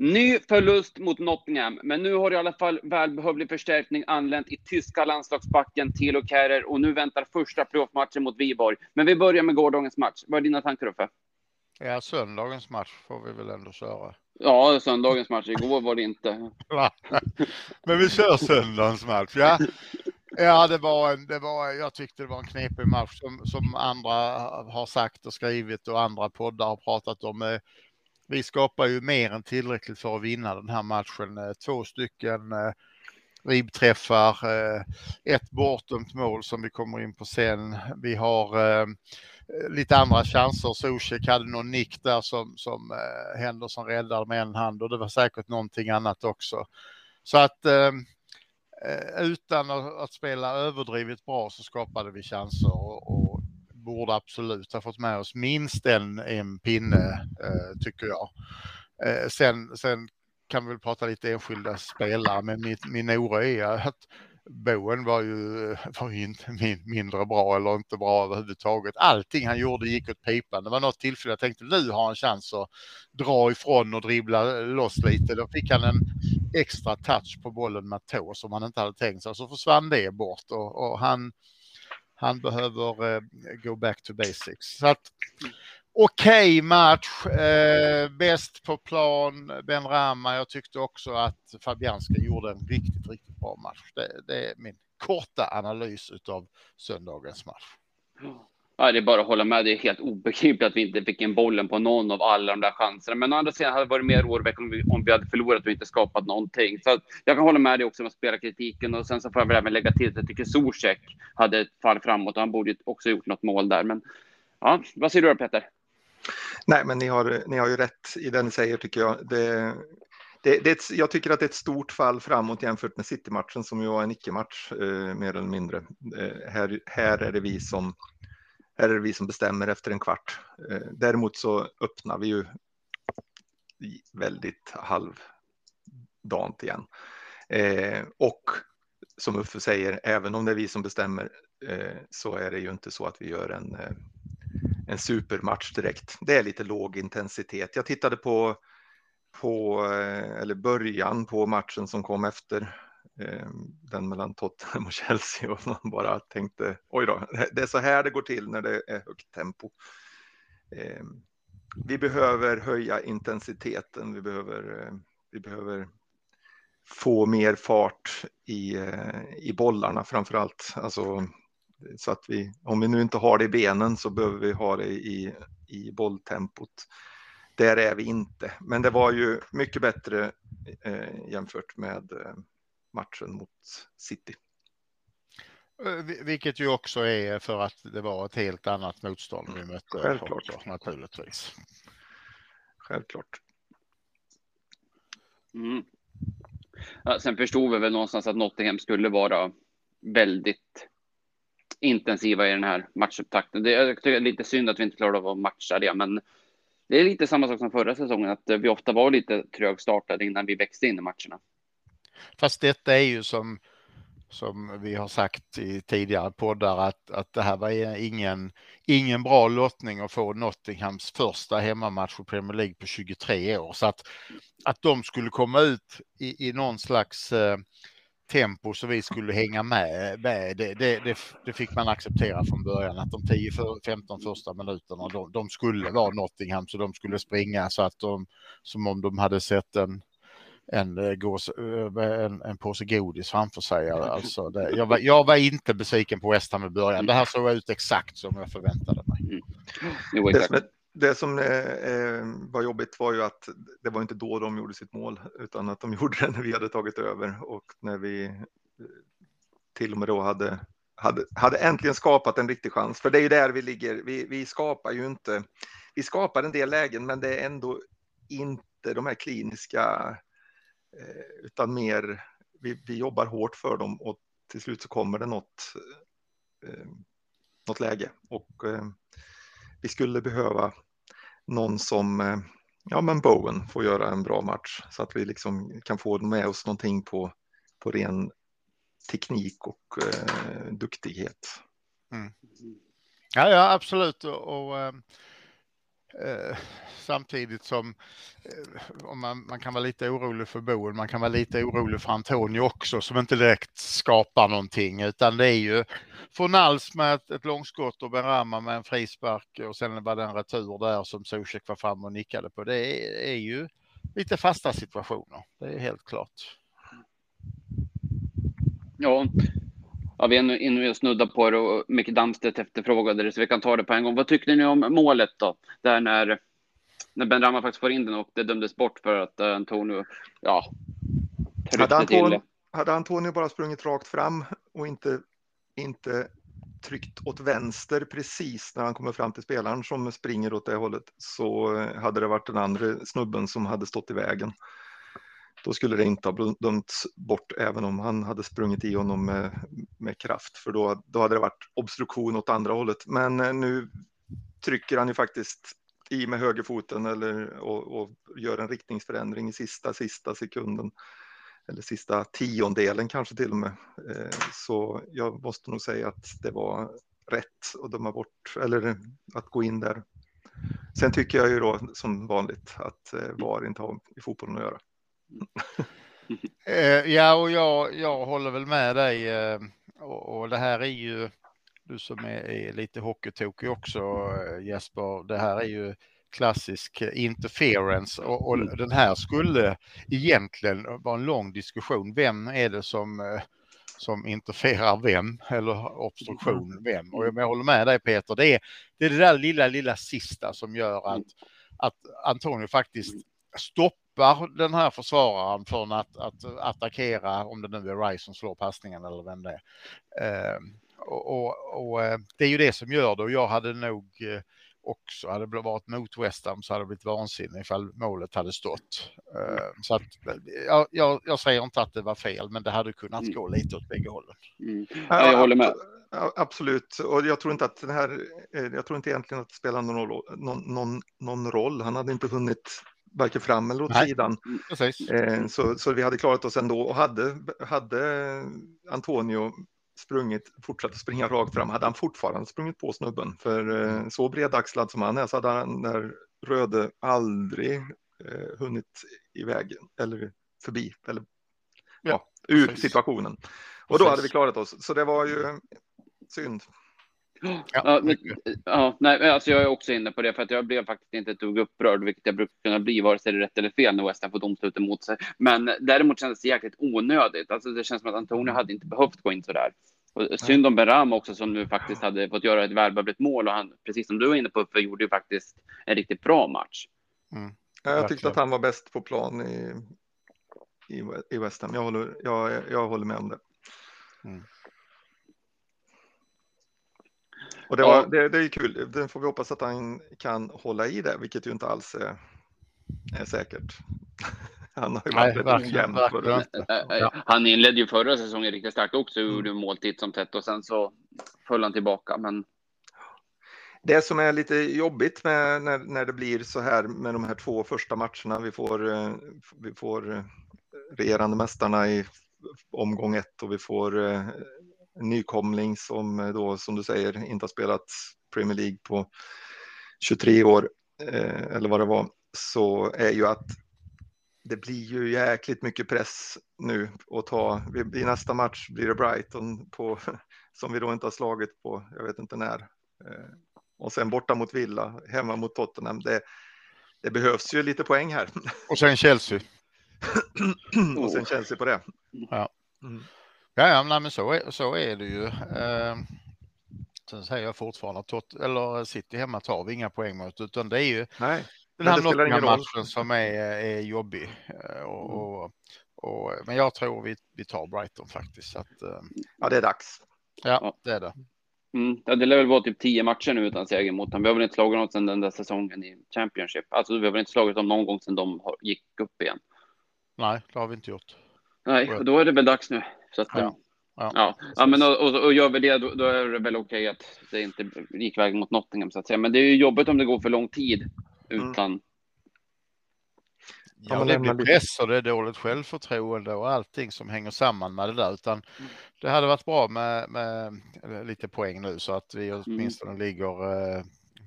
Ny förlust mot Nottingham, men nu har i alla fall välbehövlig förstärkning anlänt i tyska landslagsbacken Thilo Kehrer och nu väntar första playoffmatchen mot Viborg. Men vi börjar med gårdagens match. Vad är dina tankar Uffe? Ja, söndagens match får vi väl ändå köra. Ja, söndagens match. Igår var det inte. Men vi kör söndagens match. Ja, ja det, var en, det var, jag tyckte det var en knepig match som, som andra har sagt och skrivit och andra poddar har pratat om. Vi skapar ju mer än tillräckligt för att vinna den här matchen. Eh, två stycken eh, ribbträffar, eh, ett bortdömt mål som vi kommer in på sen. Vi har eh, lite andra chanser. Zuzek hade någon nick där som, som eh, Henderson räddade med en hand och det var säkert någonting annat också. Så att eh, utan att, att, spela överdrivet bra så skapade vi chanser och, och borde absolut ha fått med oss minst en, en pinne eh, tycker jag. Eh, sen, sen kan vi väl prata lite enskilda spelare, men min, min oro är att Boen var ju, eh, var ju inte min, mindre bra eller inte bra överhuvudtaget. Allting han gjorde gick åt pipan. Det var något tillfälle jag tänkte nu har han chans att dra ifrån och dribbla eh, loss lite. Då fick han en extra touch på bollen med tå som han inte hade tänkt sig. Så försvann det bort och, och han, han behöver eh, go back to basics. Så att, okej okay match. Eh, bäst på plan, Ben Rama. Jag tyckte också att Fabianska gjorde en riktigt, riktigt bra match. Det, det är min korta analys av söndagens match. Mm. Ja, det är bara att hålla med. Det är helt obegripligt att vi inte fick in bollen på någon av alla de där chanserna. Men å andra sidan hade det varit mer oroväckande om, om vi hade förlorat och inte skapat någonting. Så jag kan hålla med dig också med spelarkritiken och sen så får jag väl även lägga till att jag tycker Zuzek hade ett fall framåt och han borde också gjort något mål där. Men ja, vad säger du då Peter? Nej, men ni har, ni har ju rätt i det ni säger tycker jag. Det, det, det ett, jag tycker att det är ett stort fall framåt jämfört med City-matchen som ju var en icke-match eh, mer eller mindre. Eh, här, här är det vi som här är det vi som bestämmer efter en kvart. Eh, däremot så öppnar vi ju väldigt halvdant igen. Eh, och som Uffe säger, även om det är vi som bestämmer eh, så är det ju inte så att vi gör en en supermatch direkt. Det är lite låg intensitet. Jag tittade på, på eller början på matchen som kom efter Eh, den mellan Tottenham och Chelsea och man bara tänkte oj då, det är så här det går till när det är högt tempo. Eh, vi behöver höja intensiteten, vi behöver, eh, vi behöver få mer fart i, eh, i bollarna framför allt. Alltså så att vi, om vi nu inte har det i benen så behöver vi ha det i, i bolltempot. Där är vi inte, men det var ju mycket bättre eh, jämfört med eh, matchen mot City. Eh, vilket ju också är för att det var ett helt annat motstånd vi mötte. Självklart. Också, naturligtvis. Självklart. Mm. Ja, sen förstod vi väl någonstans att Nottingham skulle vara väldigt intensiva i den här matchupptakten. Det är lite synd att vi inte klarade av att matcha det, men det är lite samma sak som förra säsongen, att vi ofta var lite trögstartade innan vi växte in i matcherna. Fast detta är ju som, som vi har sagt i tidigare poddar att, att det här var ingen, ingen bra lottning att få Nottinghams första hemmamatch i Premier League på 23 år. Så att, att de skulle komma ut i, i någon slags eh, tempo så vi skulle hänga med. Det, det, det, det fick man acceptera från början att de 10-15 första minuterna de, de, skulle vara Nottingham så de skulle springa så att de som om de hade sett en en, eh, gås, eh, en, en påse godis framför sig. Alltså det, jag, var, jag var inte besviken på West Ham i början. Det här såg ut exakt som jag förväntade mig. Mm. Jo, exakt det som eh, var jobbigt var ju att det var inte då de gjorde sitt mål, utan att de gjorde det när vi hade tagit över och när vi eh, till och med då hade, hade, hade äntligen skapat en riktig chans. För det är ju där vi ligger. Vi, vi skapar ju inte. Vi skapar en del lägen, men det är ändå inte de här kliniska, eh, Eh, utan mer. Vi, vi jobbar hårt för dem och till slut så kommer det något, eh, något läge och eh, vi skulle behöva någon som, eh, ja men Bowen får göra en bra match så att vi liksom kan få med oss någonting på, på ren teknik och eh, duktighet. Mm. Ja, ja, absolut. Och, och, eh, Eh, samtidigt som eh, man, man, kan vara lite orolig för Boen, man kan vara lite orolig för Antonio också som inte direkt skapar någonting utan det är ju Fornals med ett, ett långskott och Benrahma med en frispark och sen var det en retur där som Zuzek var fram och nickade på. Det är, är ju lite fasta situationer, det är helt klart. Ja, Ja, vi är inne och snuddar på det och Micke Damstedt efterfrågade det, så vi kan ta det på en gång. Vad tyckte ni om målet då? Där när, när Ben Rama faktiskt får in den och det dömdes bort för att uh, Antonio, ja, hade Antonio, hade Antonio bara sprungit rakt fram och inte, inte tryckt åt vänster precis när han kommer fram till spelaren som springer åt det hållet så hade det varit den andra snubben som hade stått i vägen då skulle det inte ha dömts bort även om han hade sprungit i honom med, med kraft för då, då hade det varit obstruktion åt andra hållet. Men eh, nu trycker han ju faktiskt i med högerfoten eller, och, och gör en riktningsförändring i sista, sista sekunden eller sista tiondelen kanske till och med. Eh, så jag måste nog säga att det var rätt att döma bort eller att gå in där. Sen tycker jag ju då som vanligt att eh, VAR inte har i fotbollen att göra. Eh, ja, och jag, jag håller väl med dig. Eh, och, och det här är ju, du som är, är lite hockeytokig också eh, Jesper, det här är ju klassisk interference och, och, mm. den här skulle egentligen vara en lång diskussion. Vem är det som, som interfererar vem eller obstruktion mm. vem? Och jag, jag håller med dig Peter, det är, det är det där lilla, lilla sista som gör att, att Antonio faktiskt stoppar stoppar den här försvararen från att, att attackera, om det nu är Rice som slår passningen eller vem det är. Eh, och, och, och, eh, det är ju det som gör det och jag hade nog eh, också, hade det varit mot West Ham så hade det blivit vansinne ifall målet hade stått. Eh, så att, jag, jag, jag, säger inte att det var fel, men det hade kunnat mm. gå lite åt bägge hållen. Mm. Ja, jag håller med. Absolut, och jag tror inte att den här, eh, jag tror inte egentligen att det spelar någon, någon, någon, någon roll. Han hade inte hunnit varken fram eller åt Nej. sidan. Eh, så, så vi hade klarat oss ändå och hade, hade Antonio sprungit, fortsatt springa rakt fram hade han fortfarande sprungit på snubben. För eh, så bredaxlad som han är så hade han när Röde aldrig eh, hunnit iväg eller förbi eller ja, ja ur precis. situationen. Och då hade vi klarat oss. Så det var ju synd. Ja, men, ja, nej, alltså jag är också inne på det för att jag blev faktiskt inte ett dugg upprörd, vilket jag brukar kunna bli, vare sig det är rätt eller fel när West Ham får domslut emot sig. Men däremot kändes det jäkligt onödigt. Alltså det känns som att Antonio hade inte behövt gå in så där. Och synd om Beram också som nu faktiskt hade fått göra ett välbehövligt mål och han, precis som du var inne på, för gjorde ju faktiskt en riktigt bra match. Mm. Jag tyckte att han var bäst på plan i, i, i West Ham. Jag håller, jag, jag håller med om det. Mm. Och det, var, ja. det, det är kul. Det får vi hoppas att han kan hålla i det, vilket ju inte alls är, är säkert. Han har ju varit rätt ojämn. Ja. Han inledde ju förra säsongen riktigt starkt också, mm. gjorde mål titt som tätt och sen så föll han tillbaka. Men... Det som är lite jobbigt med när, när det blir så här med de här två första matcherna, vi får, eh, vi får eh, regerande mästarna i omgång ett och vi får eh, nykomling som eh, då, som du säger, inte har spelat Premier League på 23 år eh, eller vad det var, så är ju att det blir ju jäkligt mycket press nu att ta. I nästa match blir det Brighton på, som vi då inte har slagit på, jag vet inte när. Eh, och sen borta mot Villa, hemma mot Tottenham. Det, det behövs ju lite poäng här. Och sen Chelsea. och sen Chelsea på det. Ja. Mm. Ja, ja men så är, så är det ju. Eh, sen säger jag fortfarande att eller City hemma tar vi inga poäng mot, utan det är ju Nej, den här Nottingham-matchen som är, är jobbig. Eh, och, mm. och, och, men jag tror vi, vi tar Brighton faktiskt. Att, eh, ja, det är dags. Ja, det är det. Mm, ja, det lär väl vara typ tio matcher nu utan seger mot dem. Vi har väl inte slagit något sedan den där säsongen i Championship. Alltså, vi har väl inte slagit dem någon gång sedan de gick upp igen. Nej, det har vi inte gjort. Nej, och då är det väl dags nu. Så att, ja. Ja, ja. ja men och, och, och gör vi det, då, då, är det väl okej att det inte gick väg mot Nottingham så att säga. Men det är ju jobbigt om det går för lång tid utan. Mm. Ja, det blir press och det är dåligt självförtroende och allting som hänger samman med det där. Utan mm. det hade varit bra med, med lite poäng nu så att vi mm. åtminstone mm. ligger eh,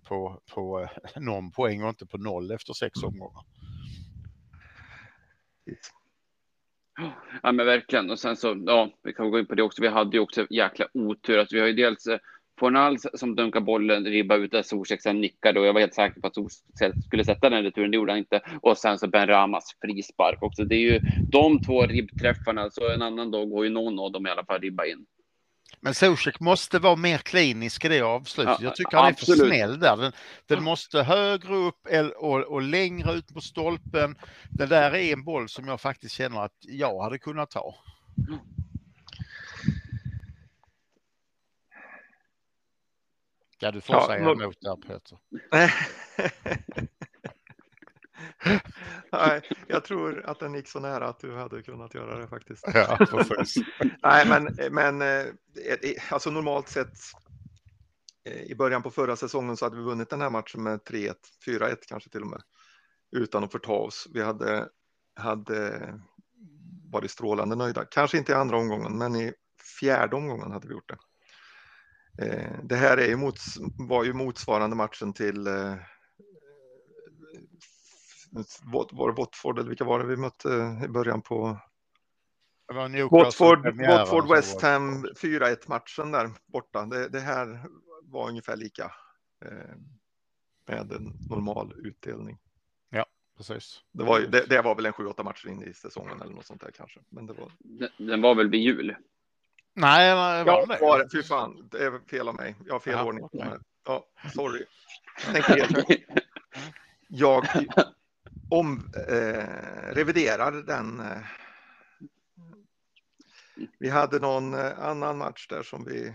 på, på någon poäng och inte på noll efter sex omgångar. Ja men verkligen och sen så ja, vi kan gå in på det också. Vi hade ju också jäkla otur att vi har ju dels eh, Fornal som dunkar bollen, ribba ut där Zuzek sen nickade och jag var helt säker på att Zuzek skulle sätta den returen, det gjorde han inte. Och sen så Ben Ramas frispark också. Det är ju de två ribbträffarna, så en annan dag går ju någon av dem i alla fall ribba in. Men Zuzek måste vara mer klinisk i det avslutet. Ja, jag tycker han är absolut. för snäll där. Den, den måste högre upp och, och, längre ut på stolpen. Det där är en boll som jag faktiskt känner att jag hade kunnat ta. Ja, du får ja, säga emot där Peter. Nej, jag tror att den gick så nära att du hade kunnat göra det faktiskt. Ja, Nej, men, men eh, alltså normalt sett eh, i början på förra säsongen så hade vi vunnit den här matchen med 3-1, 4-1 kanske till och med, utan att förta oss. Vi hade, hade varit strålande nöjda, kanske inte i andra omgången, men i fjärde omgången hade vi gjort det. Eh, det här är ju mots, var ju motsvarande matchen till eh, var det Watford eller vilka var det vi mötte i början på? Watford, Watford West Ham 4-1 matchen där borta. Det, det, här var ungefär lika eh, med en normal utdelning. Ja, precis. Det var, det, det var väl en 7-8 matcher in i säsongen eller något sånt där kanske. Men det var... Den, den var väl vid jul? Nej, var ja, det? Var det? Fy fan, det är fel av mig. Jag har fel ja, ordning. Okay. Ja, sorry. Jag om, eh, reviderar den. Eh. Vi hade någon eh, annan match där som vi.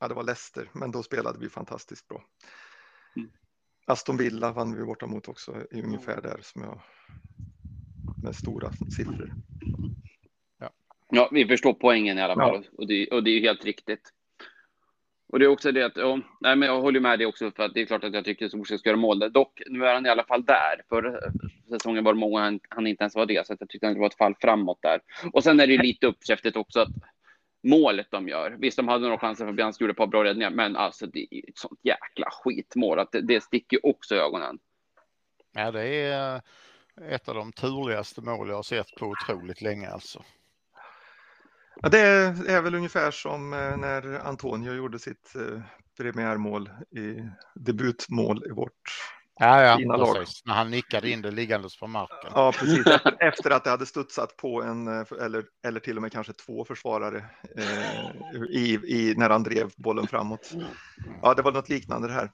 Ja, det var Leicester, men då spelade vi fantastiskt bra. Mm. Aston Villa vann vi borta mot också i ungefär där som jag med stora siffror. Ja, vi förstår poängen i alla fall ja. och, det, och det är helt riktigt. Och det är också det att, ja, nej, men jag håller med dig också för att det är klart att jag tycker att Solskjaer ska göra mål. Dock, nu är han i alla fall där. Förra eh, säsongen var det många han, han inte ens var det, så jag tyckte att det var ett fall framåt där. Och sen är det lite uppkäftigt också att målet de gör. Visst, de hade några chanser, för Fabianski gjorde ett par bra räddningar, men alltså det är ett sånt jäkla skitmål att det, det sticker också i ögonen. Ja, det är eh, ett av de turligaste mål jag har sett på otroligt länge alltså. Ja, det är väl ungefär som eh, när Antonio gjorde sitt eh, premiärmål i debutmål i vårt ja, ja, fina lag. När han nickade in det liggandes på marken. Ja, precis. Efter att det hade studsat på en eh, eller, eller till och med kanske två försvarare eh, i, i, när han drev bollen framåt. Ja, det var något liknande det här.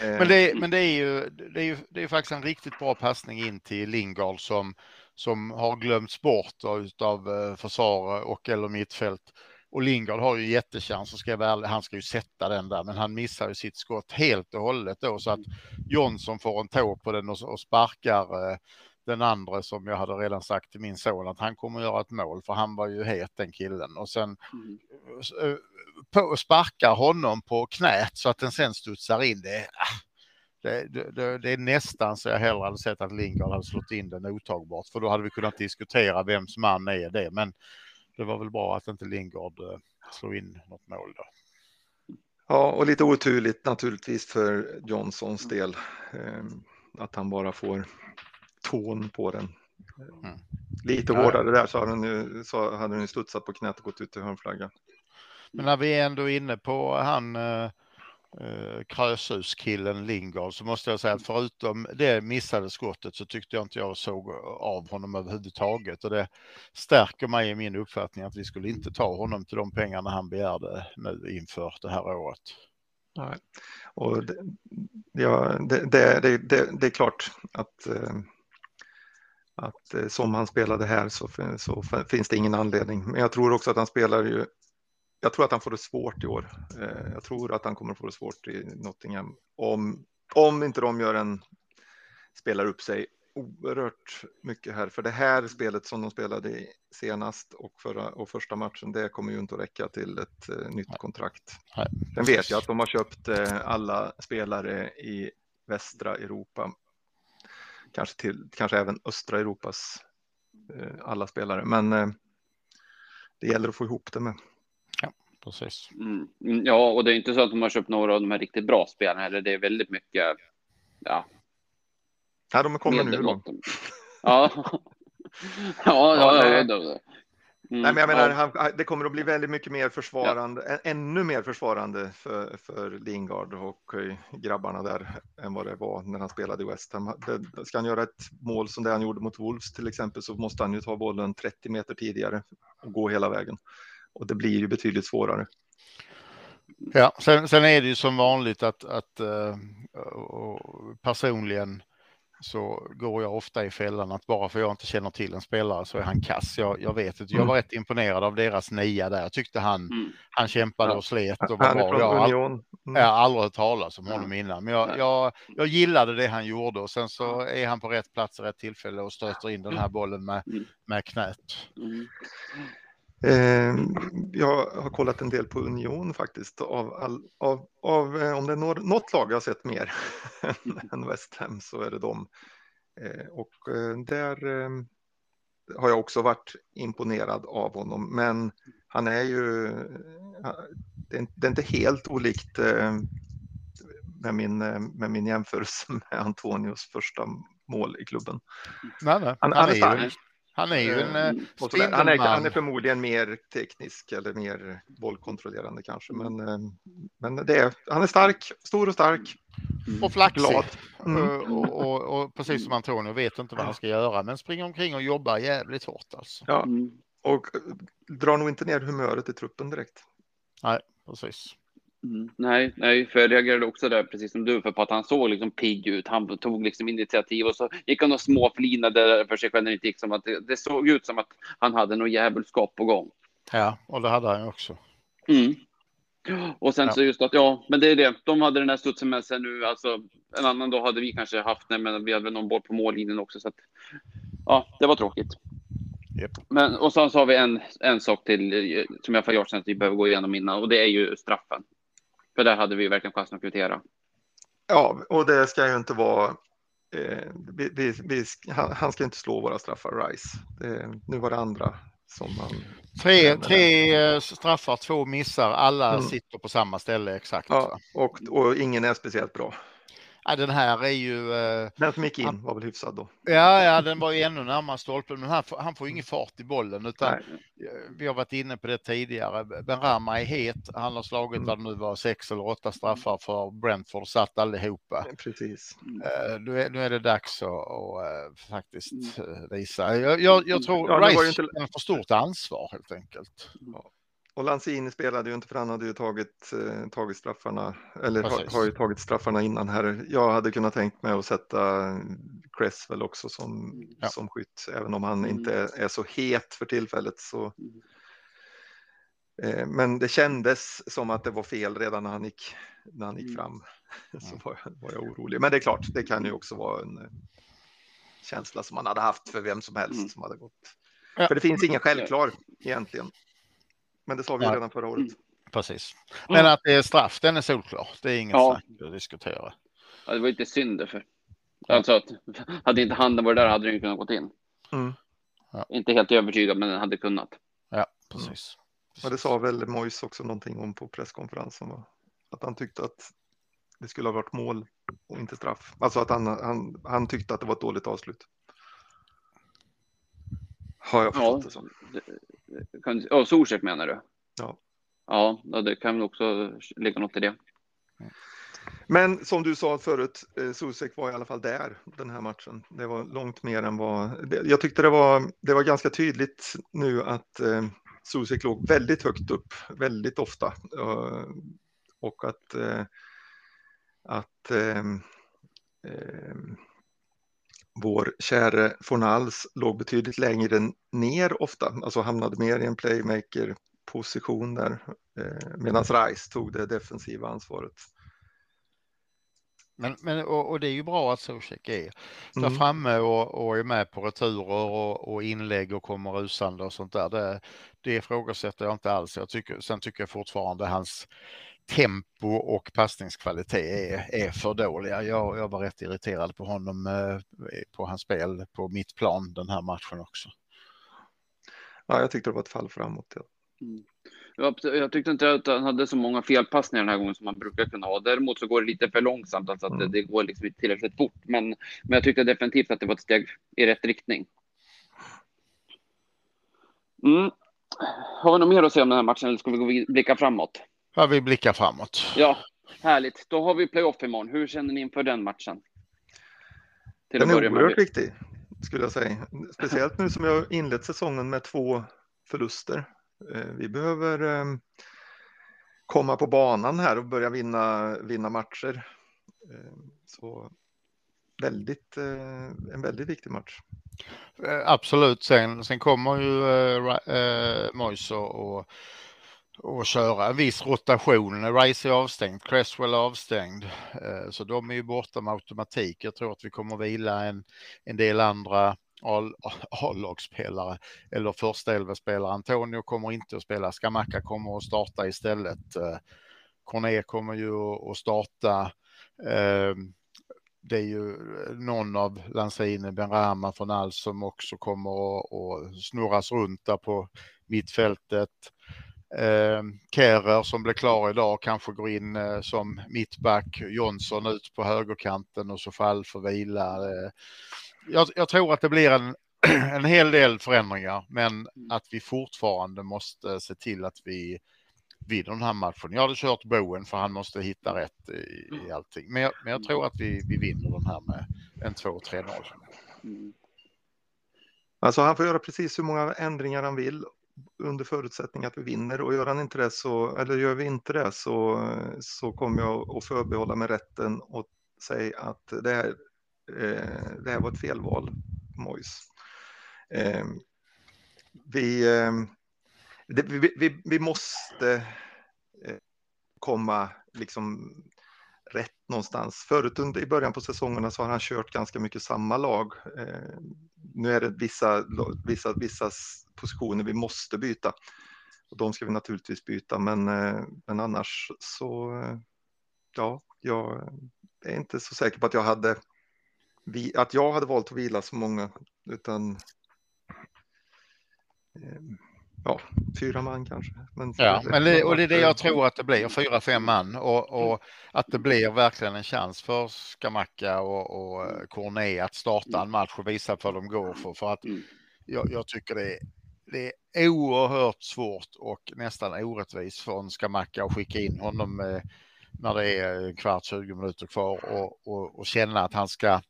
Men det, men det är ju det är, ju, det är faktiskt en riktigt bra passning in till Lingard som som har glömts bort av eh, försvar och eller mittfält. Och Lingard har ju jättechans, och ska väl, han ska ju sätta den där, men han missar ju sitt skott helt och hållet då så att Jonsson får en tå på den och, och sparkar eh, den andra som jag hade redan sagt till min son att han kommer göra ett mål för han var ju het den killen och sen mm. Eh, på, sparkar honom på knät så att den sen studsar in. Det, ah, det, det, det, är nästan så jag hellre hade sett att Lingard hade slått in den otagbart, för då hade vi kunnat diskutera vems man är det. Men det var väl bra att inte Lingard eh, slog in något mål då. Ja, och lite oturligt naturligtvis för Johnsons del. Eh, att han bara får tån på den. Mm. Lite hårdare där så hade den ju, så hade den studsat på knät och gått ut till hörnflaggan. Men när vi är ändå inne på han eh, eh, Krösuskillen Lingard så måste jag säga att förutom det missade skottet så tyckte jag inte jag såg av honom överhuvudtaget och det stärker mig i min uppfattning att vi skulle inte ta honom till de pengarna han begärde nu inför det här året. Nej. Och det, ja, det, det, det, det är klart att eh, att eh, som han spelade här så, så finns det ingen anledning. Men jag tror också att han spelar ju jag tror att han får det svårt i år. Eh, jag tror att han kommer få det svårt i Nottingham om, om inte de gör en, spelar upp sig oerhört mycket här. För det här spelet som de spelade senast och, förra, och första matchen, det kommer ju inte att räcka till ett uh, nytt kontrakt. Nej. Sen vet jag att de har köpt uh, alla spelare i västra Europa. Kanske, till, kanske även östra Europas alla spelare, men det gäller att få ihop det med. Precis. Mm. Mm, Ja, och det är inte så att de har köpt några av de här riktigt bra spelarna heller. Det är väldigt mycket. Ja, Ja, de kommer nu då. Ja. ja, ja, ja. ja, ja. Mm, Nej, men jag menar, ja. han, det kommer att bli väldigt mycket mer försvarande, ä- ännu mer försvarande för, för Lingard och eh, grabbarna där än vad det var när han spelade i West Ham. Det, ska han göra ett mål som det han gjorde mot Wolves till exempel så måste han ju ta bollen 30 meter tidigare och gå hela vägen. Och det blir ju betydligt svårare. Ja, sen, sen är det ju som vanligt att, att eh, och personligen så går jag ofta i fällan att bara för jag inte känner till en spelare så är han kass. Jag, jag vet inte, jag var rätt imponerad av deras nia där. Jag tyckte han, Mm. han kämpade Ja. och slet och var Han bra. Jag har. Mm. jag aldrig hört talas om honom innan, men jag, jag, jag gillade det han gjorde och sen så är han på rätt plats i rätt tillfälle och stöter in den här bollen med, Mm. med knät. Mm. Eh, jag har kollat en del på Union faktiskt. Av, all, av, av, eh, om det är något, något lag jag har sett mer än West Ham så är det dem. Eh, och eh, där eh, har jag också varit imponerad av honom. Men han är ju, det är, inte helt olikt med, min, med min jämförelse med Antonios första mål i klubben. Nej, nej. Han- Han, är stark. Han är ju en eh, Mm. Och sådär. Han, är, han är spindelman. förmodligen mer teknisk eller mer bollkontrollerande kanske. Men, eh, men det är, han är stark, stor och stark, och flaxig. glad. Mm. Och, och, och, och precis som Antonio vet inte vad han ska göra, men springer omkring och jobbar jävligt hårt alltså. Ja, Mm. och eh, drar nog inte ner humöret i truppen direkt. Nej, precis. Mm. Nej, nej, för jag reagerade också där, precis som du, för på att han såg liksom pigg ut. Han tog liksom initiativ och så gick han och småflinade där för sig själv när det gick som att det, det såg ut som att han hade något djävulskap på gång. Ja, och det hade han ju också. Mm. Och sen Ja. så just att, ja, men det är det. De hade den här studsen med sig nu. Alltså, en annan dag hade vi kanske haft den, men vi hade väl någon boll på mållinjen också. Så att, ja, det var tråkigt. Japp. Men, och sen så har vi en, en sak till eh, som jag för jag känner att vi behöver gå igenom innan och det är ju straffen. För där hade vi verkligen chansen att kvittera. Ja, och det ska ju inte vara... Eh, vi, vi, vi, han, han ska inte slå våra straffar, Rice. Det, nu var det andra som han... Tre, tre eh, straffar, två missar, alla Mm. sitter på samma ställe exakt. Ja, och, och ingen är speciellt bra. Ja, den här är ju, eh, Den som gick in Han- var väl hyfsad då. ja, ja, den var ju ännu närmare stolpen, men han, får- han får ingen fart i bollen utan Nej. eh, vi har varit inne på det tidigare. Benrahma är het. Han har slagit Mm. vad det nu var, sex eller åtta straffar för Brentford, satt allihopa. Precis. Eh, Nu är, nu är det dags att, att eh, faktiskt eh, visa. Jag, jag, jag tror Ja, ju Rice inte- känner för stort ansvar helt enkelt. Och Lanzini spelade ju inte för han hade ju tagit, eh, tagit straffarna, eller har, har ju tagit straffarna innan här. Jag hade kunnat tänkt mig att sätta Cresswell också som, Ja. som skytt, även om han Mm. inte är, är så het för tillfället. Så. Mm. Eh, men det kändes som att det var fel redan när han gick, när han gick Mm. fram. Så var jag, var jag orolig. Men det är klart, det kan ju också vara en eh, känsla som man hade haft för vem som helst Mm. som hade gått. Ja. För det finns ingen självklar egentligen. Men det sa vi Nej. redan förra året. Mm. Precis. Men att det är straff, den är solklar. Det är inget Ja. snack att diskutera. Ja, det var inte synd för. Alltså att hade inte handen varit där hade den kunnat gått in. Mm. Ja. Inte helt övertygad, men den hade kunnat. Ja, precis. Och det sa väl Mois också någonting om på presskonferensen. Va? Att han tyckte att det skulle ha varit mål och inte straff. Alltså att han, han, han tyckte att det var ett dåligt avslut. Har jag förstått Ja, det som. Kan, ja, Zuzek menar du? Ja. Ja, det kan också ligga något i det. Men som du sa förut, eh, Susek var i alla fall där den här matchen. Det var långt mer än vad... Jag tyckte det var, det var ganska tydligt nu att eh, Susek låg väldigt högt upp, väldigt ofta. Eh, och att, att eh, vår käre Fornals låg betydligt längre ner ofta, alltså hamnade mer i en playmaker-position där. Eh, Medan Rice tog det defensiva ansvaret. Men, men, och, och det är ju bra att Zuzek är där Mm. framme och, och är med på returer och, och inlägg och kommer rusande och sånt där. Det, det ifrågasätter jag inte alls. Jag tycker, sen tycker jag fortfarande hans tempo och passningskvalitet är, är för dåliga. Jag, jag var rätt irriterad på honom, eh, på hans spel på mitt plan den här matchen också. Ja, jag tyckte det var ett fall framåt. Ja. Jag tyckte inte att han hade så många felpassningar den här gången som man brukar kunna ha. Däremot så går det lite för långsamt, alltså att mm. det, går liksom inte tillräckligt fort. Men, men jag tyckte definitivt att det var ett steg i rätt riktning. Mm. Har vi något mer att säga om den här matchen eller ska vi gå blicka framåt? Ja, vi blickar framåt. Ja, härligt. Då har vi playoff imorgon. Hur känner ni inför den matchen? Till den är oerhört viktig, skulle jag säga. Speciellt nu som jag inlett säsongen med två förluster. Eh, vi behöver eh, komma på banan här och börja vinna, vinna matcher. Eh, så väldigt, en väldigt viktig match. Absolut, sen, sen kommer ju äh, Moise och, och köra en viss rotation. Rice är avstängd, Cresswell är avstängd, eh, så de är ju borta med automatik. Jag tror att vi kommer vila en, en del andra A-lagsspelare eller första elva-spelare. Antonio kommer inte att spela, Skamaka kommer att starta istället. Eh, Corné kommer ju att starta. Eh, det är ju någon av Lanzini, Benrahma från All som också kommer att snurras runt där på mittfältet. Eh, Kerer som blev klar idag kanske går in eh, som mittback, Jonsson ut på högerkanten och så fall för vila. Eh, jag, jag, tror att det blir en, en hel del förändringar, men mm. att vi fortfarande måste se till att vi vinner den här matchen. Jag hade kört Bowen för han måste hitta rätt i, i mm. allting. Men jag, men jag tror att vi, vi vinner den här med en 2-3-0. Mm. Alltså han får göra precis hur många ändringar han vill under förutsättning att vi vinner och gör han inte det så, eller gör vi inte det så, så kommer jag att förbehålla mig rätten och säga att det här Eh, det här var ett felval, Mois. Eh, vi, eh, det, vi, vi, vi, måste eh, komma liksom rätt någonstans. Förut under, i början på säsongerna så har han kört ganska mycket samma lag. Eh, nu är det vissa, vissa, vissa positioner vi måste byta. Och de ska vi naturligtvis byta, men, men annars så, ja, jag är inte så säker på att jag hade att jag hade valt att vila så många, utan eh, ja, fyra man kanske. Men ja, men det, och det är det jag tror att det blir, fyra, fem man och, och att det blir verkligen en chans för Skamacka och, och eh, Corné att starta en match och visa vad de går för. För att mm. jag, jag tycker det det är oerhört svårt och nästan orättvist för en Skamacka att skicka in honom eh, när det är en kvart, 20 minuter kvar och, och, och känna att han ska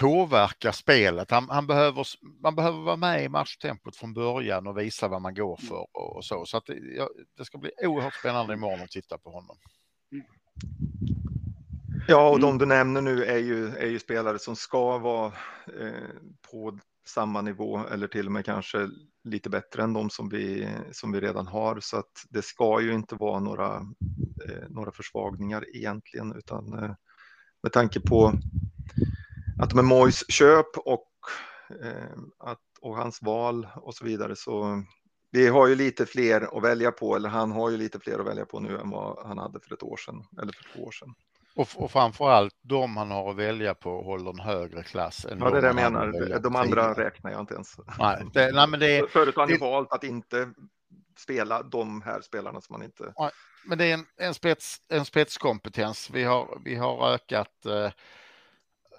påverka spelet. Han, han, behöver, man behöver vara med i matchtempot från början och visa vad man går för och, och så. Så att det, det, ska bli oerhört spännande imorgon att titta på honom. Ja, och de du nämner nu är ju, är ju spelare som ska vara eh, på samma nivå eller till och med kanske lite bättre än de som vi, som vi redan har. Så att det ska ju inte vara några, eh, några försvagningar egentligen, utan eh, med tanke på att med Mois köp och, eh, att, och hans val och så vidare så vi har ju lite fler att välja på, eller han har ju lite fler att välja på nu än vad han hade för ett år sedan, eller för två år sedan. Och, och framför allt de han har att välja på håller en högre klass. Än ja, det är det jag menar. De andra räknar jag inte ens. Nej, det, nej, men det, Förut har han ju valt att inte spela de här spelarna som man inte... Men det är en, en, spets, en spetskompetens. Vi har, vi har ökat eh,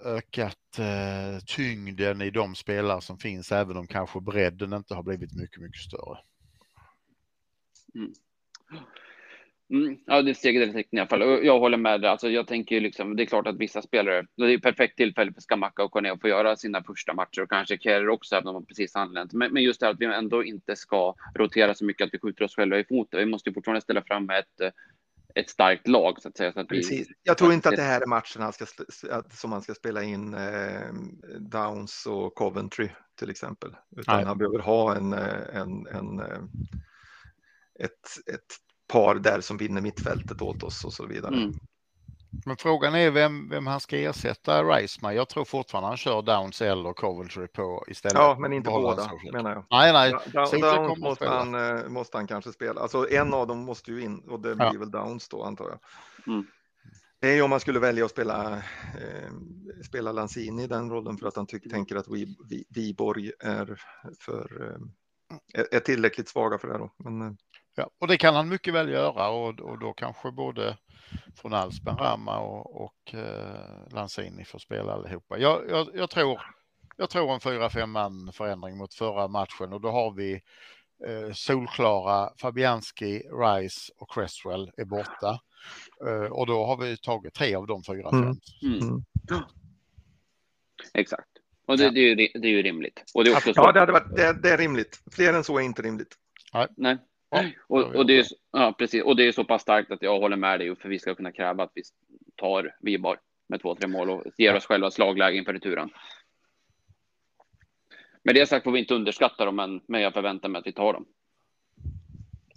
ökat eh, tyngden i de spelare som finns, även om kanske bredden inte har blivit mycket, mycket större. Mm. Mm, ja, det är steget i riktning i alla fall. Jag håller med dig. Alltså, jag tänker liksom, det är klart att vissa spelare, det är ett perfekt tillfälle för Skamacka och Corné att få göra sina första matcher och kanske Kerr också, även om man precis anlänt. Men, men just det här att vi ändå inte ska rotera så mycket att vi skjuter oss själva i foten. Vi måste fortfarande ställa fram ett ett starkt lag så att säga. Så att Precis. Vi, jag tror inte att det här är matchen han ska, som man ska spela in eh, Downs och Coventry till exempel. Utan Nej. han behöver ha en, eh, en, en, eh, ett, ett par där som vinner mittfältet åt oss och så vidare. Mm. Men frågan är vem, vem han ska ersätta Reisman. Jag tror fortfarande han kör Downs eller Coventry på istället. Ja, men inte båda menar jag. Nej, nej. Downs, Downs måste, han, eh, måste han kanske spela. Alltså en av dem måste ju in och det blir ja. väl Downs då antar jag. Mm. Det är ju om man skulle välja att spela, eh, spela Lanzini i den rollen för att han tycker, tänker att vi, vi, Viborg är, för, eh, är tillräckligt svaga för det. Då. Men, eh, Ja, och det kan han mycket väl göra och, och då kanske både från Alls Benrahma och, och eh, Lanzini får spela allihopa. Jag, jag, jag, tror, jag tror en 4-5 man förändring mot förra matchen och då har vi eh, solklara Fabianski, Rice och Cresswell är borta. Eh, och då har vi tagit tre av de fyra. Mm. Mm. Exakt. Och det, ja. det, är ju, det är ju rimligt. Och det är också ja, det, hade varit, det, det är rimligt. Fler än så är inte rimligt. Nej. Nej. Och, och, det är, ja, precis. och det är så pass starkt att jag håller med dig för vi ska kunna kräva att vi tar Vibar med två, tre mål och ger oss själva slagläge inför returen. Med det sagt får vi inte underskatta dem, men, men jag förväntar mig att vi tar dem.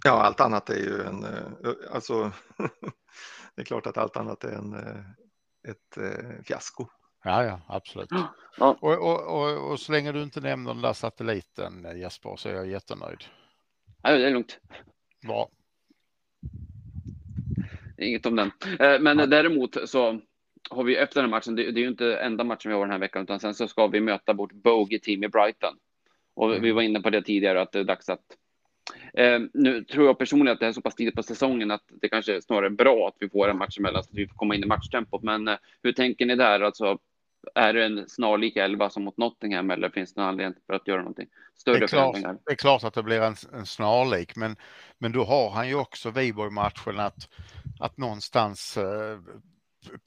Ja, allt annat är ju en, eh, alltså, det är klart att allt annat är en, eh, ett eh, fiasko. Ja, ja, absolut. Ja. Och, och, och, och, så länge du inte nämner den där satelliten Jesper så är jag jättenöjd. Ja, det är lugnt. Bra. Inget om den. Men ja. däremot så har vi efter den matchen, det, är ju inte enda matchen vi har den här veckan, utan sen så ska vi möta vårt bogey team i Brighton. Och mm. vi var inne på det tidigare att det är dags att Eh, nu tror jag personligen att det är så pass tidigt på säsongen att det kanske är snarare bra att vi får en match emellan så att vi får komma in i matchtempot. Men eh, hur tänker ni där? Alltså, är det en snarlik elva som mot Nottingham eller finns det någon anledning för att göra någonting större det är klart, Det är klart att det blir en, en snarlik, men, men då har han ju också Viborg-matchen att, att någonstans eh,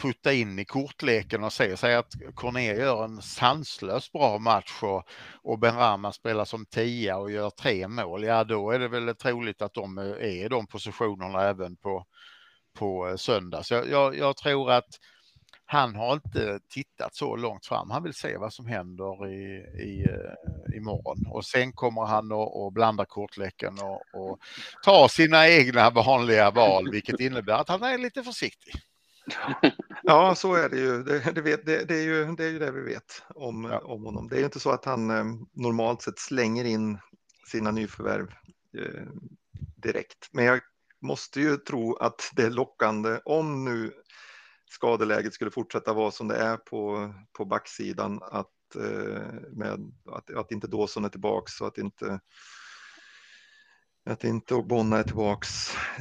putta in i kortleken och se. Säg att Corné gör en sanslös bra match och, och Benrahma spelar som tia och gör tre mål. Ja, då är det väl troligt att de är i de positionerna även på, på söndag. Så jag, jag, jag tror att han har inte tittat så långt fram. Han vill se vad som händer i, i, eh, imorgon och sen kommer han att blanda kortleken och, och ta sina egna vanliga val, vilket innebär att han är lite försiktig. Ja, så är det ju. Det, det, vet, det, det, är, ju, det är ju det vi vet om, ja. om honom. Det är inte så att han eh, normalt sett slänger in sina nyförvärv eh, direkt. Men jag måste ju tro att det är lockande om nu skadeläget skulle fortsätta vara som det är på, på backsidan att, eh, med, att, att inte Dawson är tillbaks och att inte att inte Ogbonna är tillbaks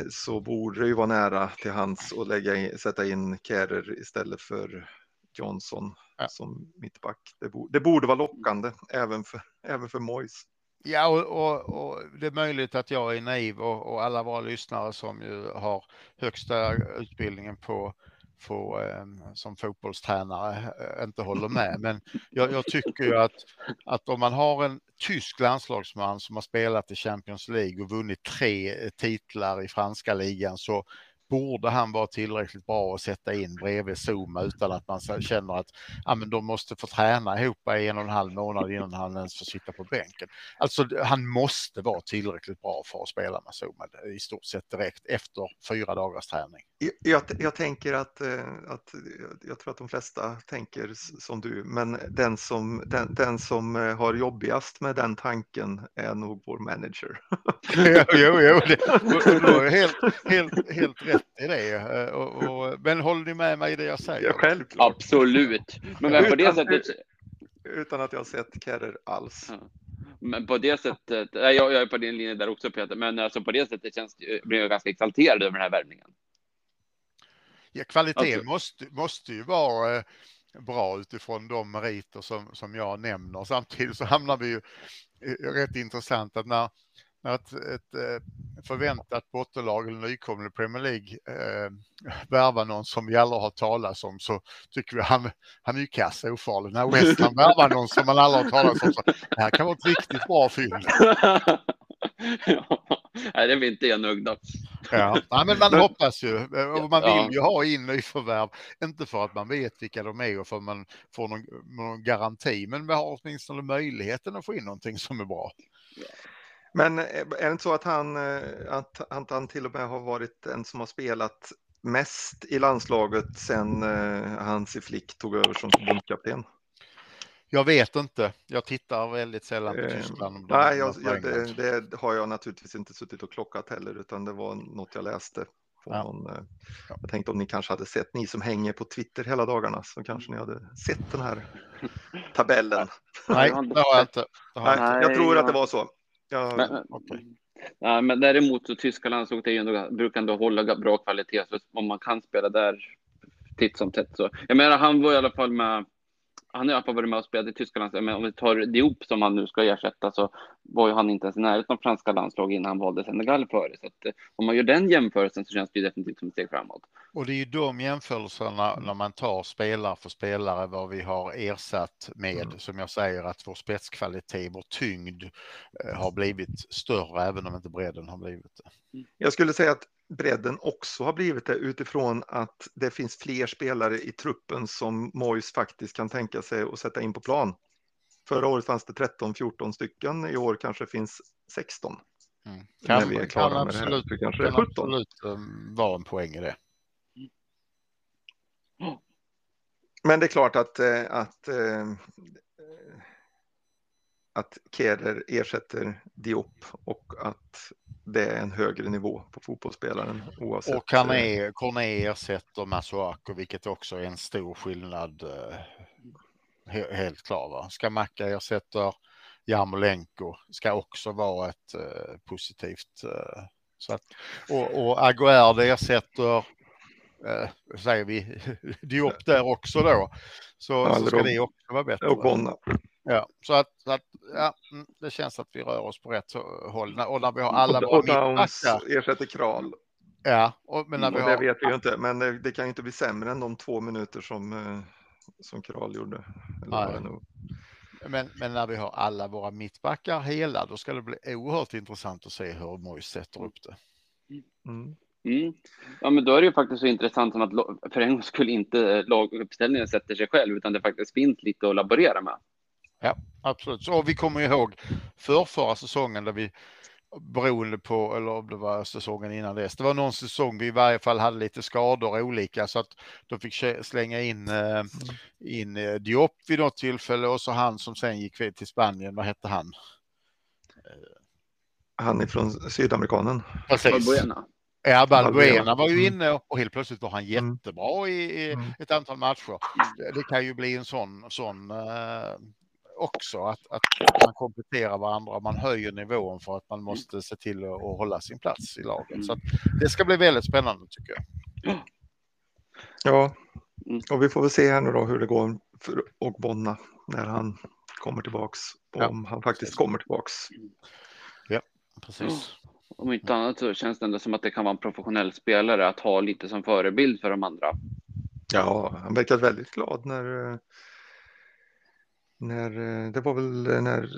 så borde det ju vara nära till hans att lägga in, sätta in Kerrer istället för Johnson ja. som mittback. Det, bo, det, borde vara lockande även för, även för Mois. Ja, och, och, och, det är möjligt att jag är naiv och, och alla våra lyssnare som ju har högsta utbildningen på få, eh, som fotbollstränare eh, inte håller med. Men jag, jag tycker ju att, att om man har en tysk landslagsman som har spelat i Champions League och vunnit tre eh, titlar i franska ligan så borde han vara tillräckligt bra att sätta in bredvid Zuma utan att man känner att ja, men de måste få träna ihop i en och en halv månad innan han ens får sitta på bänken. Alltså han måste vara tillräckligt bra för att spela med Zuma i stort sett direkt efter fyra dagars träning. Jag, jag tänker att, eh, att jag tror att de flesta tänker som du, men den som, den, den som eh, har jobbigast med den tanken är nog vår manager. jo, jo, jo, det, helt, helt, helt rätt i det. Eh, och, och, men håller ni med mig i det jag säger? Ja, självklart. Absolut. Men, men på det sättet... Utan att jag har sett Kerrer alls. Ja. Men på det sättet, jag, jag är på din linje där också Peter, men alltså på det sättet känns, blir jag ganska exalterad över den här värvningen. Ja, kvaliteten alltså. måste, måste ju vara eh, bra utifrån de meriter som, som jag nämner. Samtidigt så hamnar vi ju rätt intressant att när, när ett, ett eh, förväntat bottenlag eller nykomling i Premier League eh, värvar någon som vi aldrig har talat om så tycker vi han, han är ju kass ofarlig. När West Ham värvar någon som man aldrig har talat om så det här kan vara ett riktigt bra fynd. ja, det är vi inte enögda. Ja. men man hoppas ju och man vill ju ha in nyförvärv, inte för att man vet vilka de är och för att man får någon, någon garanti, men vi har åtminstone möjligheten att få in någonting som är bra. Men är det inte så att han, att, att han till och med har varit den som har spelat mest i landslaget sen Hansi Flick tog över som förbundskapten? Jag vet inte. Jag tittar väldigt sällan på eh, Tyskland. nej, jag, jag, det, det, har jag naturligtvis inte suttit och klockat heller, utan det var något jag läste. På ja. någon, eh, jag tänkte om ni kanske hade sett, ni som hänger på Twitter hela dagarna, så kanske ni hade sett den här tabellen. Nej, det har jag inte. Har jag, nej, jag tror att det var så. Jag, men, okay. Ja, men däremot så tyska landslaget är ju ändå, brukar ändå hålla bra kvalitet, så om man kan spela där titt som tätt så. Jag menar, han var i alla fall med han har i alla fall varit med och spelat i tyska landslaget, men om vi tar Diop som han nu ska ersätta så var ju han inte ens i närheten av franska landslag innan han valde Senegal före. Så att, eh, om man gör den jämförelsen så känns det ju definitivt som ett steg framåt. Och det är ju de jämförelserna när man tar spelare för spelare vad vi har ersatt med, mm. som jag säger, att vår spetskvalitet, vår tyngd eh, har blivit större, även om inte bredden har blivit det. Jag skulle säga att bredden också har blivit det utifrån att det finns fler spelare i truppen som Mois faktiskt kan tänka sig att sätta in på plan. Förra året fanns det 13-14 stycken, i år kanske finns 16. Mm. Kan, när vi är klara kan med absolut, det här. kanske kan det är 17. absolut um, vara en poäng i det. Men det är klart att, eh, att, eh, att Keder ersätter Diop och att det är en högre nivå på fotbollsspelaren. Oavsett. Och Corné, Corné ersätter Masuako, vilket också är en stor skillnad. Helt klar. Va? Ska Macka ersätter Jarmolenko ska också vara ett uh, positivt. Så att, och, och Aguerd ersätter, uh, säger vi, Diop där också då. Så, så ska det också vara bättre. Och Bonna. Ja, så att, så att ja, mm, det känns att vi rör oss på rätt håll. Och när vi har alla våra mittbackar. ersätter Kral. Ja, och, men när vi har... Det vet vi ju inte, men det, det kan ju inte bli sämre än de två minuter som, eh, som Kral gjorde. Men, men, när vi har alla våra mittbackar hela, då ska det bli oerhört intressant att se hur Mojs sätter upp det. Mm. Mm. Ja, men då är det ju faktiskt så intressant som att för en gång skulle inte laguppställningen sätter sig själv, utan det faktiskt finns lite att laborera med. Ja, absolut. Så vi kommer ihåg för förra säsongen där vi beroende på, eller om det var säsongen innan dess. Det var någon säsong vi i varje fall hade lite skador olika så att de fick slänga in, eh, mm. in eh, Diop vid något tillfälle och så han som sen gick till Spanien, vad hette han? Han är från sydamerikanen. Precis. Ja, Balbuena var ju mm. inne och helt plötsligt var han mm. jättebra i, i ett antal matcher. Det kan ju bli en sån, sån också, att, att man kompletterar varandra och man höjer nivån för att man måste se till att, att hålla sin plats i laget. Så det ska bli väldigt spännande tycker jag. Ja, och vi får väl se här nu då hur det går för Ogbonna när han kommer tillbaks. Om ja, han faktiskt precis. kommer tillbaks. Ja, precis. Om inte annat så känns det ändå som att det kan vara en professionell spelare att ha lite som förebild för de andra. Ja, han verkar väldigt glad när när, eh, det var väl när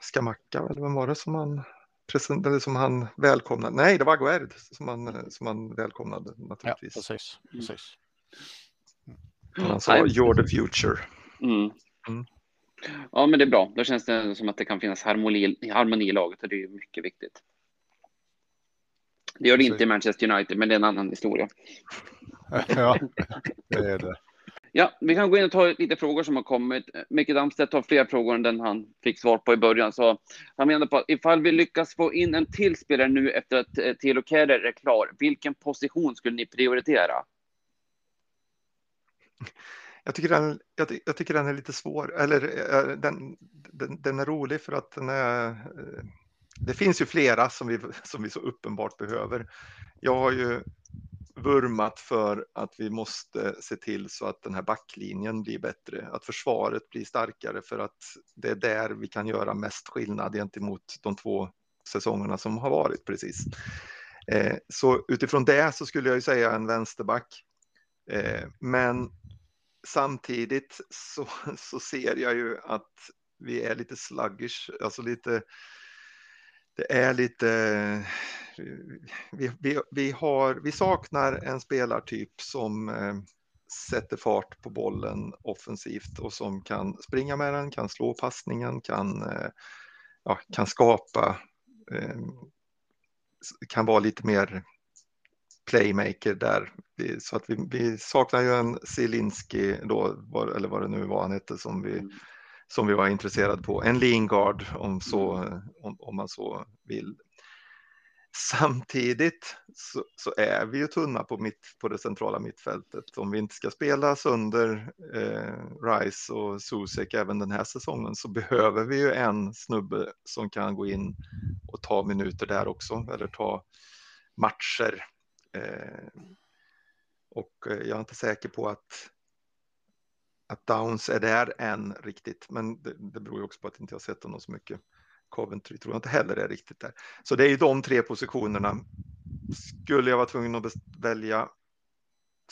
Skamacka, eller vem var det som han presenterade, som han välkomnade? Nej, det var Aguerd som han, eh, som han välkomnade naturligtvis. Ja, precis. precis. Han sa “You're the future”. Mm. Mm. Ja, men det är bra. Då känns det som att det kan finnas harmoni, harmoni i laget och det är mycket viktigt. Det gör det inte i Manchester United, men det är en annan historia. Ja, det är det. Ja, vi kan gå in och ta lite frågor som har kommit. Micke Damstedt har fler frågor än den han fick svar på i början. Så han menar på att ifall vi lyckas få in en till spelare nu efter att eh, Telo är klar, vilken position skulle ni prioritera? Jag tycker den, jag, jag tycker den är lite svår, eller eh, den, den, den, är rolig för att den är... Eh, det finns ju flera som vi, som vi så uppenbart behöver. Jag har ju vurmat för att vi måste se till så att den här backlinjen blir bättre, att försvaret blir starkare för att det är där vi kan göra mest skillnad gentemot de två säsongerna som har varit precis. Eh, så utifrån det så skulle jag ju säga en vänsterback. Eh, men samtidigt så, så ser jag ju att vi är lite sluggish, alltså lite det är lite vi, vi, vi, har, vi saknar en spelartyp som eh, sätter fart på bollen offensivt och som kan springa med den, kan slå passningen, kan, eh, ja, kan skapa, eh, kan vara lite mer playmaker där. Så att vi, vi saknar ju en Zielinski då, eller vad det nu var han hette, som vi, mm. som vi var intresserade på. En Lingard om, så, om, om man så vill. Samtidigt så, så, är vi ju tunna på, mitt, på det centrala mittfältet. Om vi inte ska spela sönder eh, Rice och Susek även den här säsongen så behöver vi ju en snubbe som kan gå in och ta minuter där också eller ta matcher. Eh, och eh, jag är inte säker på att att Downs är där än riktigt, men det, det beror ju också på att inte jag sett honom så mycket. Coventry tror jag inte heller är riktigt där. Så det är ju de tre positionerna. Skulle jag vara tvungen att välja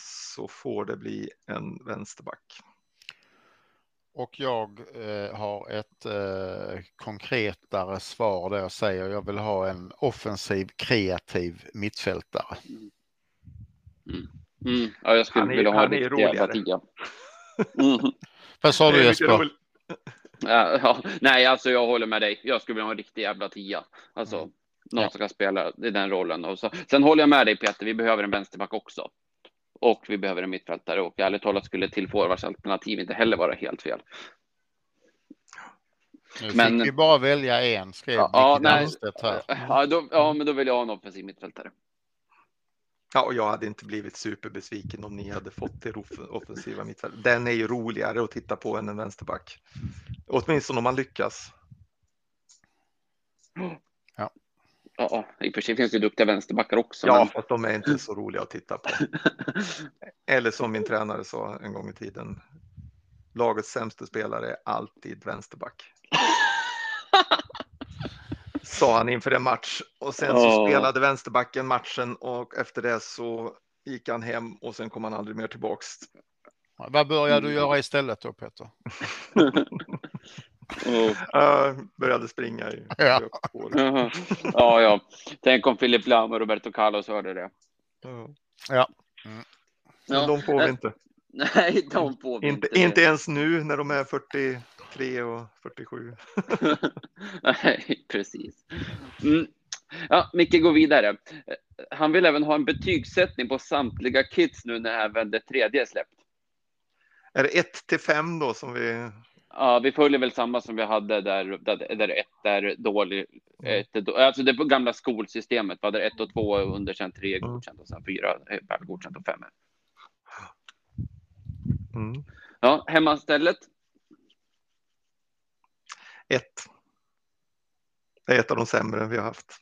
så får det bli en vänsterback. Och jag eh, har ett eh, konkretare svar där jag säger jag vill ha en offensiv kreativ mittfältare. Mm. Mm. Ja, jag skulle vilja ha en riktig jävla tia. Mm. Vad sa du Jesper? Ja, nej, alltså jag håller med dig. Jag skulle vilja ha en riktig jävla tia. Alltså mm. någon ja. som kan spela i den rollen. Och så, sen håller jag med dig Peter, vi behöver en vänsterback också. Och vi behöver en mittfältare och ärligt talat skulle till forwardsalternativ inte heller vara helt fel. Nu men, fick vi bara välja en, skrev ja, ja, nej, här. Ja, då, ja, men då vill jag ha en offensiv mittfältare. Ja, och jag hade inte blivit superbesviken om ni hade fått det offensiva mittfältet. Den är ju roligare att titta på än en vänsterback. Åtminstone om man lyckas. Ja. Ja, i och för sig finns det duktiga vänsterbackar också. Ja, men... fast de är inte så roliga att titta på. Eller som min tränare sa en gång i tiden. Lagets sämsta spelare är alltid vänsterback. Sa han inför en match och sen så spelade vänsterbacken matchen och efter det så gick han hem och sen kom han aldrig mer tillbaks. Vad började du mm. göra istället då Peter? oh. uh, började springa i ja. ja, ja. Tänk om Filip Lam och Roberto Carlos hörde det. Uh. Ja. Mm. ja. De får vi inte. Nej, de får vi inte. Inte, inte ens nu när de är 40 3 och 47. Nej, precis. Mm. Ja, Micke går vidare. Han vill även ha en betygssättning på samtliga kits nu när även det tredje är släppt. Är det 1 till 5 då som vi? Ja, vi följer väl samma som vi hade där, där, där ett är dålig. Mm. Ett, alltså det gamla skolsystemet, var där ett och två är underkänt, tre är mm. godkänt och sen fyra är godkänt och fem är. Mm. Ja, hemmastället ett. Det är ett av de sämre vi har haft.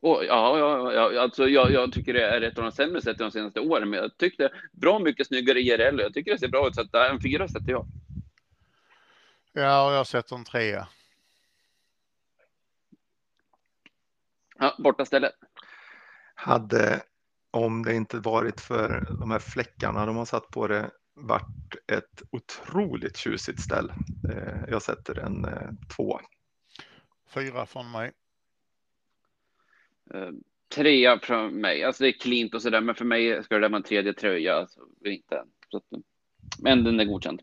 Oh, ja, ja, ja, alltså jag, jag tycker det är ett av de sämre sett de senaste åren, men jag tyckte bra mycket snyggare IRL. Jag tycker det ser bra ut, så att en fyra sätter jag. Ja, och jag sätter en trea. Ja, borta ställe. Hade, om det inte varit för de här fläckarna de har satt på det, varit ett otroligt tjusigt ställ. Eh, jag sätter en eh, två. Fyra från mig. Uh, trea från mig. Alltså det är klint och sådär, men för mig ska det vara en tredje tröja. Alltså, inte. Så att, men den är godkänd.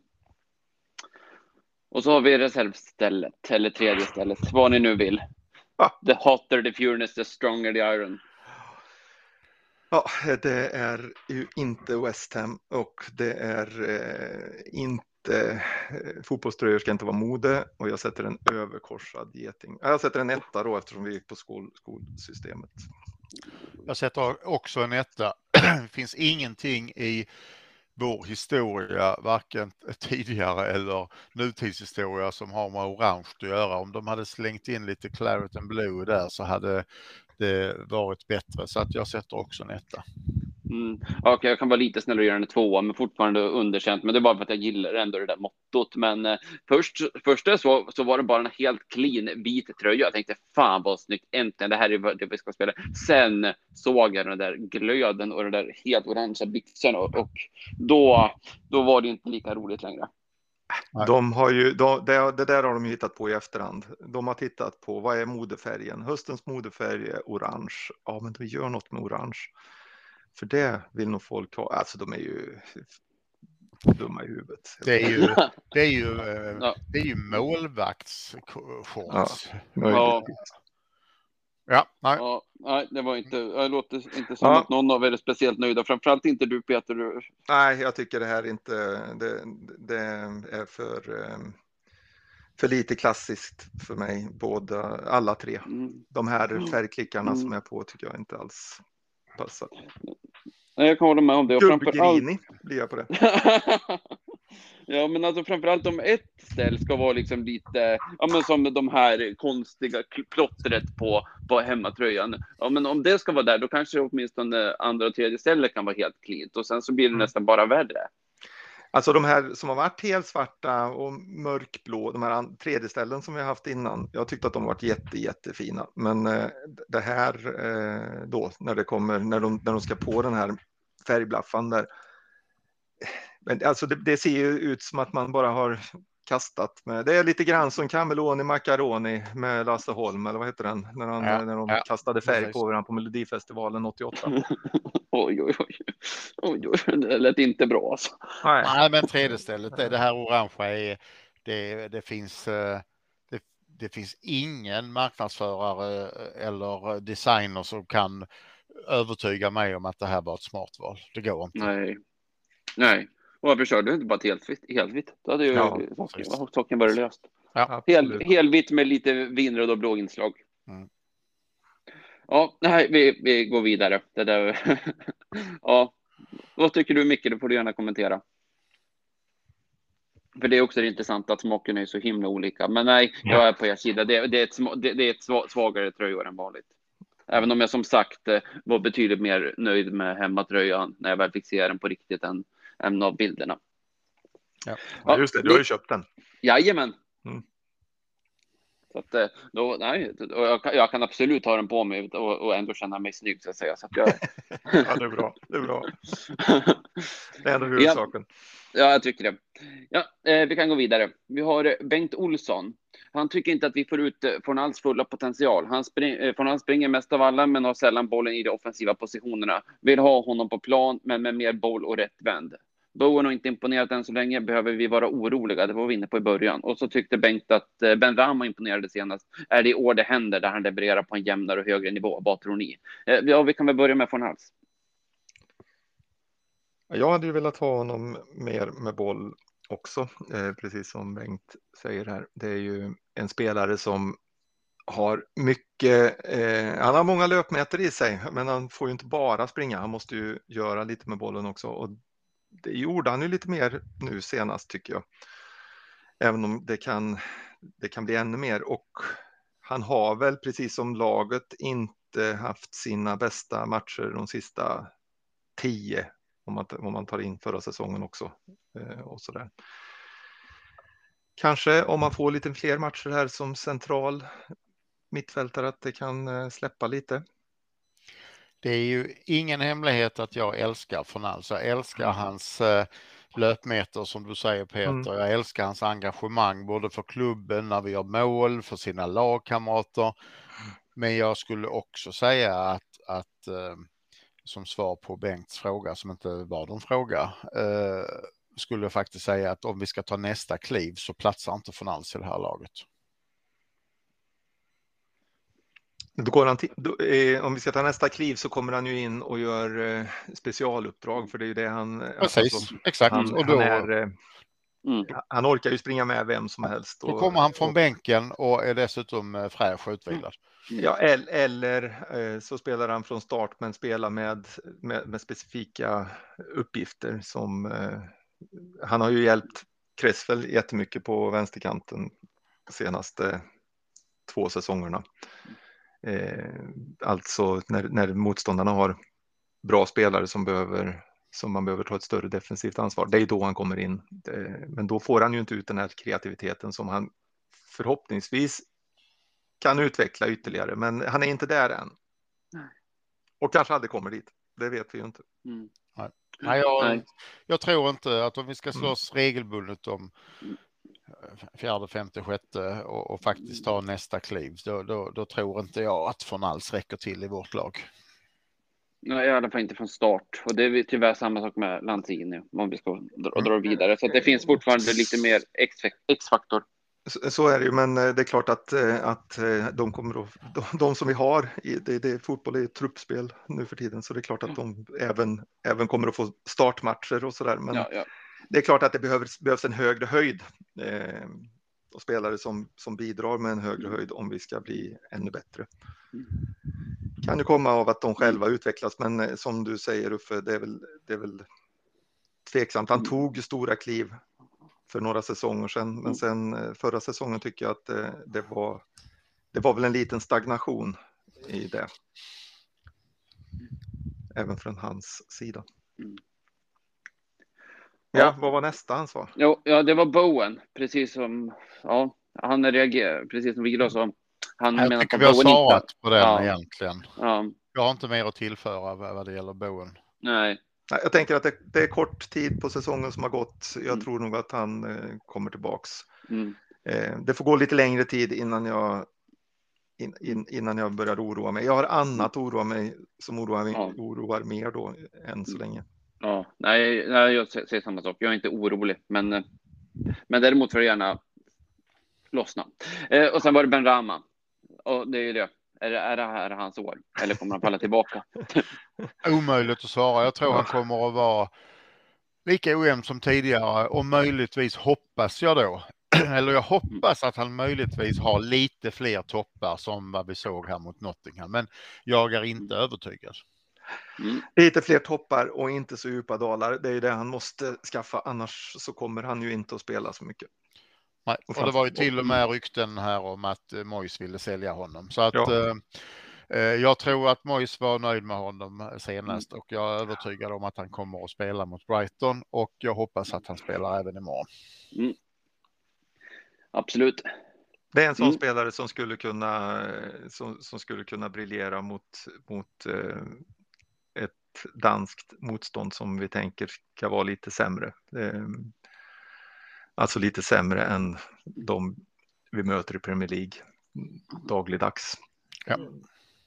Och så har vi reservstället, eller tredje stället, vad ni nu vill. Ah. The hotter the furnace, the stronger the iron. Ja, det är ju inte West Ham och det är eh, inte eh, fotbollströjor ska inte vara mode och jag sätter en överkorsad geting. Jag sätter en etta då eftersom vi gick på skol, skolsystemet. Jag sätter också en etta. Det finns ingenting i vår historia, varken tidigare eller nutidshistoria som har med orange att göra. Om de hade slängt in lite claret and blue där så hade det varit bättre. Så att jag sätter också en etta. Mm. Okay, jag kan vara lite snällare och göra en tvåa, men fortfarande underkänt. Men det är bara för att jag gillar ändå det där mottot. Men eh, först, först så, så var det bara en helt clean vit tröja. Jag tänkte fan vad snyggt, äntligen, det här är det vi ska spela. Sen såg jag den där glöden och den där helt orangea byxorna och, och då, då var det inte lika roligt längre. De har ju, de, det, det, där har de hittat på i efterhand. De har tittat på vad är modefärgen? Höstens modefärg är orange. Ja, men då gör något med orange. För det vill nog folk ha. Alltså de är ju dumma i huvudet. Det är ju, det är ju, det är ju målvaktsshorts. Ja, Ja, nej. Ja, nej, det var inte, det låter inte som ja. att någon av er är speciellt nöjda, framförallt inte du Peter. Du... Nej, jag tycker det här inte, det, det är för, för lite klassiskt för mig, båda, alla tre. Mm. De här Mm. färgklickarna som Mm. är på tycker jag inte alls passar. Nej, Jag kan hålla med om det. Och blir jag på det. ja, men alltså framförallt om ett ställ ska vara liksom lite, ja men som de här konstiga plottret på, på hemmatröjan. Ja, men om det ska vara där, då kanske åtminstone andra och tredje stället kan vara helt cleant och sen så blir det Mm. nästan bara värre. Alltså de här som har varit helt svarta och mörkblå, de här tredje ställen som vi har haft innan. Jag tyckte att de varit jätte, jättefina. Men eh, det här eh, då, när det kommer, när de, när de ska på den här färgblaffan där. Men alltså det, det ser ju ut som att man bara har kastat med. Det är lite grann som Cameloni Macaroni med Lasse Holm, eller vad heter den? När, han, Ja, när de ja, kastade färg precis. på varandra på Melodifestivalen 88. Oj, oj, oj. oj, oj. Det lät inte bra alltså. Nej. Nej, men tredje stället, det, det här orangea är, det, det finns, eh, det, det finns ingen marknadsförare eh, eller designer som kan övertyga mig om att det här var ett smart val. Det går inte. Nej. Nej. Och varför körde du inte bara ett helt vitt? Helt vitt? Då hade ju Ja, saken, varit löst. Hel, Absolut. helvitt med lite vinröd och blå inslag. Mm. Ja, nej, vi, vi går vidare. Det där. ja, vad tycker du Micke? Det får du gärna kommentera. För det är också intressant att smaken är så himla olika. Men nej, jag är på er sida. Det, det är ett, det, det är ett sva- svagare tröjor än vanligt. Även om jag som sagt eh, var betydligt mer nöjd med hemmatröjan när jag väl fick se den på riktigt än, än av bilderna. Ja, just det, du har ju köpt den. Jajamän. Mm. Så att, eh, då, nej, och jag, kan, jag kan absolut ha den på mig och, och ändå känna mig snygg så att säga. Så att jag, Ja, det är bra. Det är bra. Det är ändå huvudsaken. ja, jag tycker det. Ja, eh, vi kan gå vidare. Vi har Bengt Olsson. Han tycker inte att vi får ut eh, från alls fulla potential. Han, spring, eh, från han springer mest av alla men har sällan bollen i de offensiva positionerna. Vill ha honom på plan men med mer boll och rätt vänd. Bowen har inte imponerat än så länge. Behöver vi vara oroliga? Det var vi inne på i början. Och så tyckte Bengt att eh, Ben Rama imponerade senast. Är det i år det händer där han levererar på en jämnare och högre nivå? Vad tror ni? Eh, ja, vi kan väl börja med von hals. Jag hade ju velat ha honom mer med boll också, eh, precis som Bengt säger här. Det är ju en spelare som har mycket, eh, han har många löpmeter i sig, men han får ju inte bara springa, han måste ju göra lite med bollen också. Och det gjorde han ju lite mer nu senast tycker jag. Även om det kan, det kan bli ännu mer. Och han har väl precis som laget inte haft sina bästa matcher de sista tio om man, om man tar in förra säsongen också. Eh, och så där. Kanske om man får lite fler matcher här som central mittfältare att det kan eh, släppa lite. Det är ju ingen hemlighet att jag älskar Fornals. Jag älskar hans eh, löpmeter som du säger Peter. Mm. Jag älskar hans engagemang både för klubben när vi gör mål, för sina lagkamrater. Men jag skulle också säga att, att som svar på Bengts fråga som inte var någon fråga eh, skulle jag faktiskt säga att om vi ska ta nästa kliv så platsar inte Fornals i det här laget. Då går han till, då, eh, om vi ska ta nästa kliv så kommer han ju in och gör eh, specialuppdrag för det är ju det han... Precis, alltså, exakt. han, och då, han, är, eh, Mm. han orkar ju springa med vem som helst. då och- kommer han från och- bänken och är dessutom eh, fräsch och utvilad. Ja, eller eh, så spelar han från start men spelar med, med, med specifika uppgifter som eh, han har ju hjälpt Kressfeld jättemycket på vänsterkanten de senaste två säsongerna. Eh, alltså när, när motståndarna har bra spelare som behöver som man behöver ta ett större defensivt ansvar. Det är då han kommer in. Men då får han ju inte ut den här kreativiteten som han förhoppningsvis kan utveckla ytterligare, men han är inte där än. Nej. Och kanske aldrig kommer dit. Det vet vi ju inte. Mm. Nej, jag, Nej. jag tror inte att om vi ska Mm. slåss regelbundet om eh, fjärde, femte, sjätte och, och faktiskt ta nästa kliv, då, då, då tror inte jag att Fornals räcker till i vårt lag. Nej, i alla fall inte från start. Och det är tyvärr samma sak med Lanzini om vi ska dra, dra vidare. Så att det finns fortfarande lite mer X- X-faktor. Så, är det ju, men eh, det är klart att, eh, att eh, de kommer att, de, de som vi har, det, det, fotboll är ett truppspel nu för tiden, så det är klart att de även, även kommer att få startmatcher och så där. Men Ja, ja. det är klart att det behövs, behövs en högre höjd. Eh, och spelare som, som bidrar med en högre höjd om vi ska bli ännu bättre. Kan ju komma av att de själva utvecklas, men som du säger Uffe, det är väl, det är väl tveksamt. Han tog stora kliv för några säsonger sedan, men sen eh, förra säsongen tycker jag att det, det var det var väl en liten stagnation i det. Även från hans sida. Mm. Ja, vad var nästa han sa? Jo, ja, det var Bowen, precis som ja, han reagerar, precis som Viggo sa. Han jag menar tycker vi har svarat på den ja. egentligen. Ja. Jag har inte mer att tillföra vad det gäller Bowen. Nej. Jag tänker att det, det, är kort tid på säsongen som har gått. Jag mm. tror nog att han eh, kommer tillbaks. Mm. Eh, det får gå lite längre tid innan jag in, in, innan jag började oroa mig. Jag har annat oroa mig som oroar, mig, ja. oroar mer då än så länge. Ja, nej, nej jag säger samma sak. Jag är inte orolig, men, eh, men däremot får det gärna lossna. Eh, och sen var det Ben Rama. Och det är det. Är det, är det här hans år? Eller kommer han falla tillbaka? Omöjligt att svara. Jag tror han kommer att vara lika ojämn som tidigare och möjligtvis hoppas jag då eller jag hoppas att han möjligtvis har lite fler toppar som vad vi såg här mot Nottingham, men jag är inte övertygad. Mm. Lite fler toppar och inte så djupa dalar. Det är det han måste skaffa, annars så kommer han ju inte att spela så mycket. Nej, och det var ju till och med rykten här om att eh, Mois ville sälja honom. Så att ja. eh, eh jag tror att Mois var nöjd med honom senast och jag är övertygad om att han kommer att spela mot Brighton och jag hoppas att han spelar även imorgon. Mm absolut. Det är en sån mm. spelare som skulle kunna som, som skulle kunna briljera mot, mot eh, ett danskt motstånd som vi tänker ska vara lite sämre. Eh, alltså lite sämre än de vi möter i Premier League dagligdags. Ja.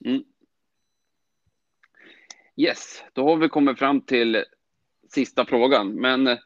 Mm. Yes, då har vi kommit fram till sista frågan, men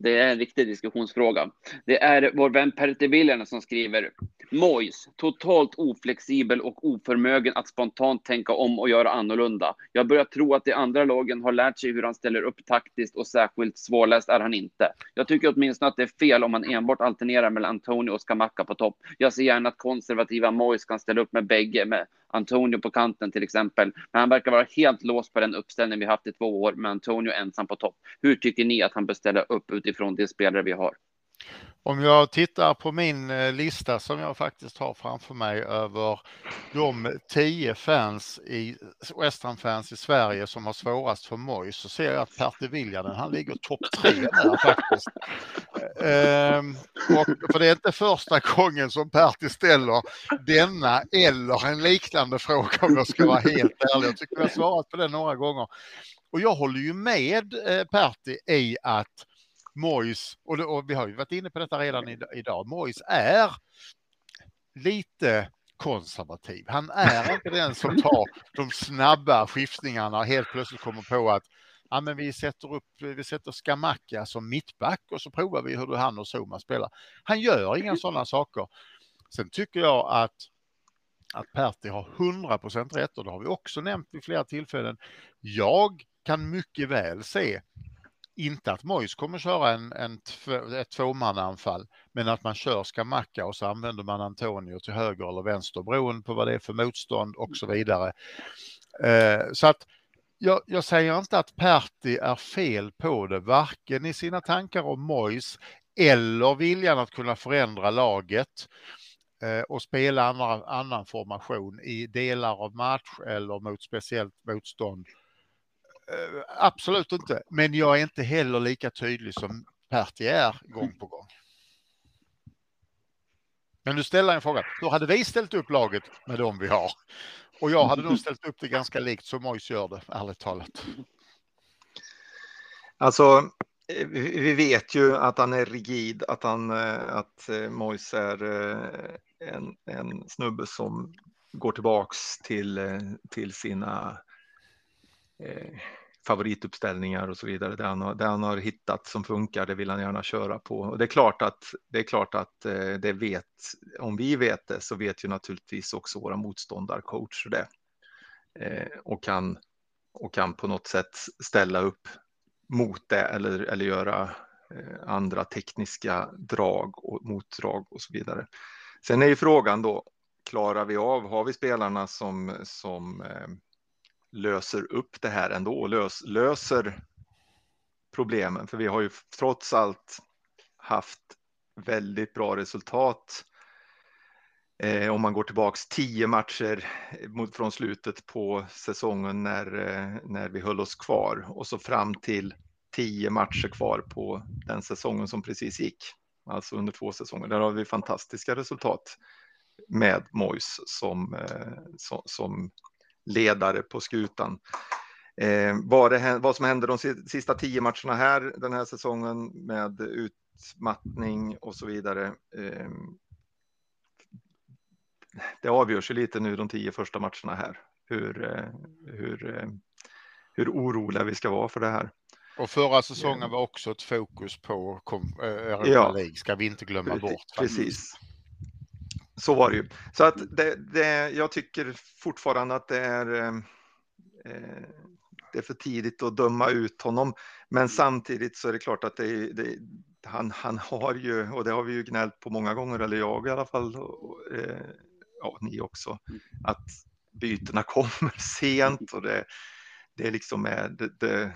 det är en riktig diskussionsfråga. Det är vår vän Pertti Viljanen som skriver Mojs, totalt oflexibel och oförmögen att spontant tänka om och göra annorlunda. Jag börjar tro att de andra lagen har lärt sig hur han ställer upp taktiskt och särskilt svårläst är han inte. Jag tycker åtminstone att det är fel om man enbart alternerar mellan Antonio och Skamacka på topp. Jag ser gärna att konservativa Mojs kan ställa upp med bägge, med Antonio på kanten till exempel. Men han verkar vara helt låst på den uppställning vi haft i två år med Antonio ensam på topp. Hur tycker ni att han bör ställa upp utifrån de spelare vi har? Om jag tittar på min eh, lista som jag faktiskt har framför mig över de tio fans i West fans i Sverige som har svårast för Moj så ser jag att Pertti Viljanen, han ligger topp tre där faktiskt. Eh, ehm, och för det är inte första gången som Pertti ställer denna eller en liknande fråga om jag ska vara helt ärlig. Jag tycker jag har svarat på det några gånger. Och jag håller ju med eh, Pertti i att Mois, och, och, vi har ju varit inne på detta redan idag, Mois är lite konservativ. Han är inte den som tar de snabba skiftningarna och helt plötsligt kommer på att ja, men vi sätter upp, vi sätter Skamacka som mittback och så provar vi hur han och Zuma spelar. Han gör inga sådana saker. Sen tycker jag att att Pertti har 100% rätt och det har vi också nämnt vid flera tillfällen. Jag kan mycket väl se inte att Mois kommer köra en, en ett tvåmannaanfall, men att man kör Skamacka och så använder man Antonio till höger eller vänster beroende på vad det är för motstånd och så vidare. Eh, så att jag, jag, säger inte att Perti är fel på det, varken i sina tankar om Mois eller viljan att kunna förändra laget eh, och spela andra, annan formation i delar av match eller mot speciellt motstånd Eh, Eh, absolut inte, men jag är inte heller lika tydlig som Pertti är gång på gång. Men du ställer en fråga. Hur hade vi ställt upp laget med dem vi har? Och jag hade nog ställt upp det ganska likt som Mojs gör det, ärligt talat. Alltså, eh, vi vet ju att han är rigid, att, han, eh, att Mojs är en, en snubbe som går tillbaks till, till sina favorituppställningar och så vidare. Det han, har, det han har hittat som funkar, det vill han gärna köra på. Och det är klart att det är klart att eh, det vet, om vi vet det så vet ju naturligtvis också våra motståndarcoacher det. Eh, och kan och kan på något sätt ställa upp mot det eller, eller göra eh, andra tekniska drag och motdrag och så vidare. Sen är ju frågan då, klarar vi av, har vi spelarna som, som eh, löser upp det här ändå och lös, löser problemen? För vi har ju trots allt haft väldigt bra resultat Eh, om man går tillbaks tio matcher mot, från slutet på säsongen när, eh, när vi höll oss kvar och så fram till tio matcher kvar på den säsongen som precis gick. Alltså under två säsonger. Där har vi fantastiska resultat med Mois som, eh, som, som, ledare på skutan. Eh, vad, det, vad som hände de sista tio matcherna här den här säsongen med utmattning och så vidare. Eh, det avgörs ju lite nu de tio första matcherna här. Hur, eh, hur, eh, hur oroliga vi ska vara för det här. Och förra säsongen var också ett fokus på Europa ja, League, ska vi inte glömma bort. Precis. Så var det ju. Så att det, det, jag tycker fortfarande att det är, eh, det är för tidigt att döma ut honom. Men samtidigt så är det klart att det, det, han, han har ju, och det har vi ju gnällt på många gånger, eller jag i alla fall, eh, ja, ni också, mm. att bytena kommer sent och det, det är liksom det, det,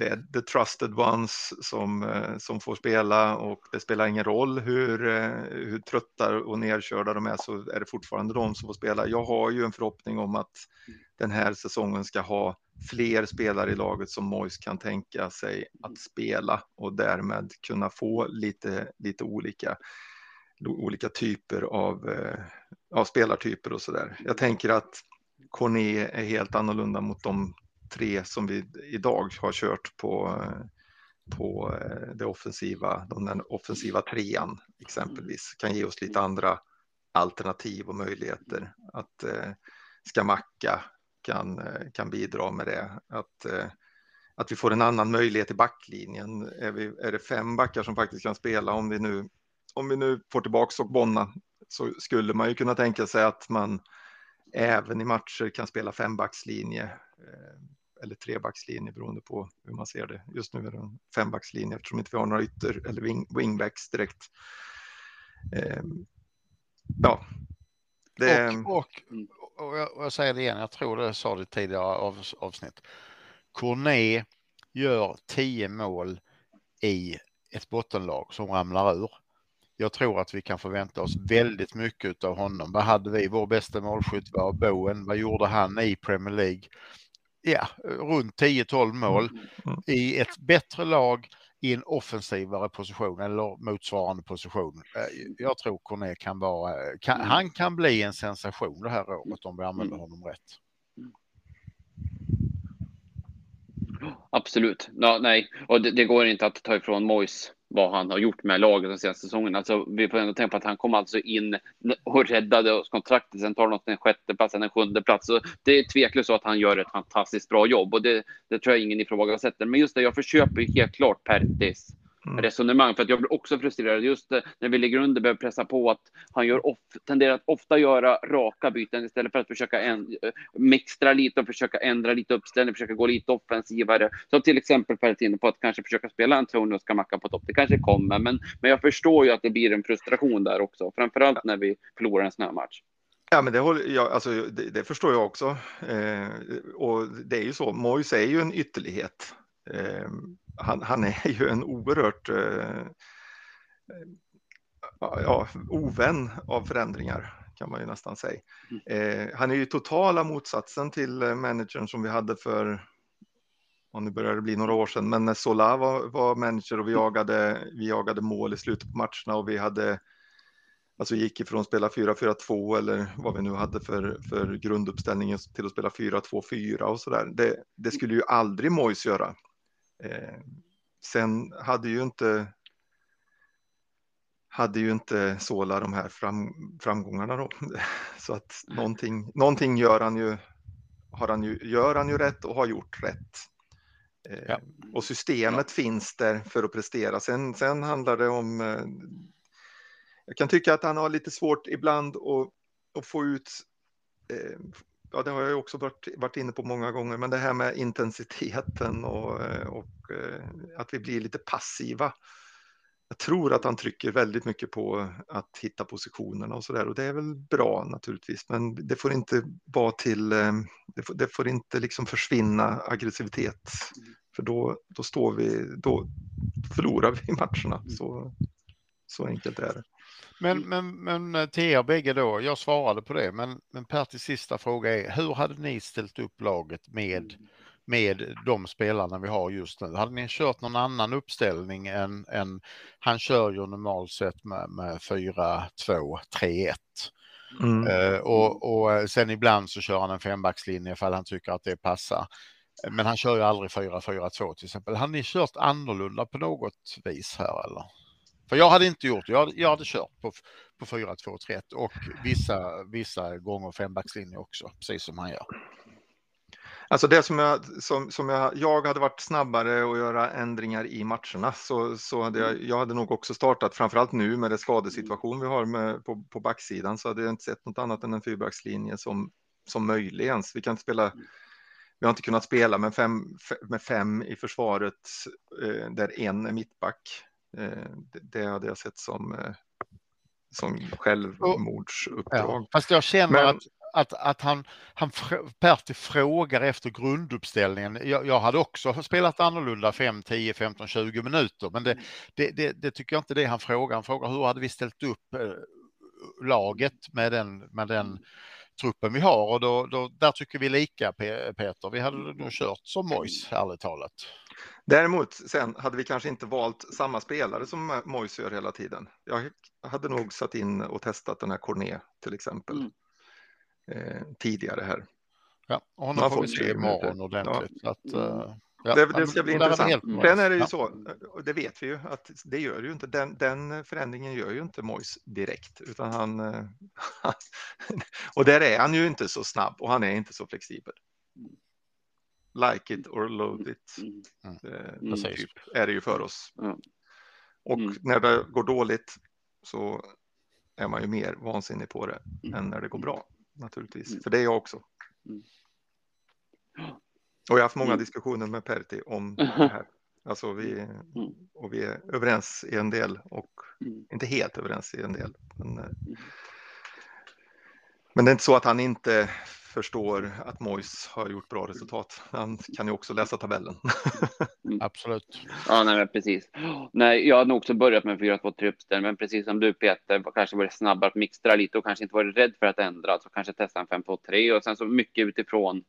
det är the trusted ones som, eh, som får spela och det spelar ingen roll hur, eh, hur trötta och nedkörda de är så är det fortfarande de som får spela. Jag har ju en förhoppning om att den här säsongen ska ha fler spelare i laget som Mois kan tänka sig att spela och därmed kunna få lite, lite olika olika typer av, eh, av spelartyper och så där. Jag tänker att Cornet är helt annorlunda mot de tre som vi idag har kört på, på eh, det offensiva, den offensiva trean exempelvis. Kan ge oss lite andra alternativ och möjligheter. Att eh, Skamacka kan, kan bidra med det. Att, att vi får en annan möjlighet i backlinjen. Är, vi, är det fem backar som faktiskt kan spela om vi nu om vi nu får tillbaka och Bonna så skulle man ju kunna tänka sig att man även i matcher kan spela fembackslinje eh, eller trebackslinje beroende på hur man ser det. Just nu är det en fembackslinje eftersom inte vi har några ytter eller wing, wingbacks direkt. Eh, ja. Det... Och, och, och, jag, och, jag, säger det igen, jag tror det sa det tidigare av, avsnitt. Cornet gör tio mål i ett bottenlag som ramlar ur jag tror att vi kan förvänta oss väldigt mycket av honom. Vad hade vi? Vår bästa målskytt var Bowen. Vad gjorde han i Premier League? Ja, runt 10-12 mål mm, mm. i ett bättre lag i en offensivare position eller motsvarande position. Eh, jag tror Corné kan vara, kan, mm. han kan bli en sensation det här året om vi använder honom rätt. Absolut. Ja, nej, och det, det, går inte att ta ifrån Mois vad han har gjort med laget de senaste säsongerna. Alltså, vi får ändå tänka på att han kom alltså in och räddade oss kontraktet. Sen tar han en sjätte plats, en sjunde plats. Så det är tveklöst så att han gör ett fantastiskt bra jobb och det, det tror jag ingen ifrågasätter. Men just det, jag försöker helt klart Pertis mm. resonemang. För att jag blir också frustrerad just när vi ligger under behöver pressa på att han gör off, tenderar att ofta göra raka byten istället för att försöka en, mixtra lite och försöka ändra lite uppställning, försöka gå lite offensivare. Så till exempel Pelletino på att kanske försöka spela Antonio och Skamacka på topp. Det kanske kommer, men, men jag förstår ju att det blir en frustration där också, framförallt när vi förlorar en snömatch. Ja, men det, håller, jag, alltså, det, det förstår jag också. Eh, och det är ju så, Moise är ju en ytterlighet. Eh, han, han, är ju en oerhört eh, ja, ovän av förändringar kan man ju nästan säga. Mm. Eh, han är ju totala motsatsen till eh, managern som vi hade för, och nu börjar det bli några år sedan, men när Sola var, var manager och vi jagade, vi jagade mål i slutet på matcherna och vi hade Alltså gick ifrån att spela 4-4-2 eller vad vi nu hade för, för grunduppställningen till att spela 4-2-4 och så där. Det, det skulle ju aldrig Mois göra. Eh, sen hade ju inte hade ju inte Sola de här fram, framgångarna då. Så att någonting, någonting gör han ju, har han ju, gör han ju rätt och har gjort rätt. Eh, ja. Och systemet ja. finns där för att prestera. Sen, sen handlar det om, eh, jag kan tycka att han har lite svårt ibland att, att få ut ja, det har jag också varit, varit inne på många gånger, men det här med intensiteten och, eh, och eh, att vi blir lite passiva. jag tror att han trycker väldigt mycket på att hitta positionerna och så där och det är väl bra naturligtvis men det får inte vara till, eh, det får, det får inte liksom försvinna aggressivitet för då, då står vi, då förlorar vi matcherna. Så, så enkelt är det. Men, men, men eh, till er bägge då, jag svarade på det, men, men Pertis sista fråga är hur hade ni ställt upp laget med med de spelarna vi har just nu. Hade ni kört någon annan uppställning än, än han kör ju normalt sett med, med 4, 2, 3, 1. Mm. Uh, och, och eh, sen ibland så kör han en fembackslinje ifall han tycker att det passar. Men han kör ju aldrig 4-4-2 till exempel. Hade ni kört annorlunda på något vis här eller? För jag hade inte gjort det. Jag, jag hade kört på, på 4-2-3 och vissa, vissa gånger fembackslinje också, precis som han gör. Alltså det som jag, som, som jag, jag hade varit snabbare att göra ändringar i matcherna så, så hade jag, jag hade nog också startat, framförallt nu med det skadesituation vi har med, på, på backsidan så hade jag inte sett något annat än en fyrbackslinje som, som möjlig ens. Vi kan inte spela, vi har inte kunnat spela med fem, med fem i försvaret eh, där en är mittback. Eh, det, hade jag sett som, eh, som självmordsuppdrag. Ja, fast jag känner Men, att att, att han, han Pertti frågar efter grunduppställningen. Jag, jag, hade också spelat annorlunda 5, 10, 15, 20 minuter, men det, det, det, det, tycker jag inte det han frågar. Han frågar hur hade vi ställt upp eh, laget med den, med den truppen vi har och då, då, där tycker vi lika Peter. Vi hade nog kört som Mois, ärligt talat. Däremot sen hade vi kanske inte valt samma spelare som Mois gör hela tiden. Jag hade nog satt in och testat den här Cornet till exempel. Mm eh, tidigare här. Ja, och honom får vi se imorgon ordentligt. Ja. Att, uh, ja, det, det, ska bli intressant. Sen är det ju ja. så, och det vet vi ju, att det gör ju inte, den, den förändringen gör ju inte Mois direkt, utan han, och där är han ju inte så snabb och han är inte så flexibel. Like it or load it, mm. mm. Eh, typ, är det ju för oss. Mm. Och när det går dåligt så är man ju mer vansinnig på det mm. än när det går bra naturligtvis, mm. för det är jag också. Mm. Och jag har haft många mm. diskussioner med Perti om det här. Alltså vi, mm. och vi är överens i en del och mm. inte helt överens i en del. Men, eh, men det är inte så att han inte förstår att Mois har gjort bra resultat. Han kan ju också läsa tabellen. Mm. Absolut. Ja, nej, precis. Nej, jag har nog också börjat med 4-2-3 uppställning, men precis som du Peter, kanske varit snabbare att mixtra lite och kanske inte varit rädd för att ändra, alltså kanske testa en 5-2-3 och sen så mycket utifrån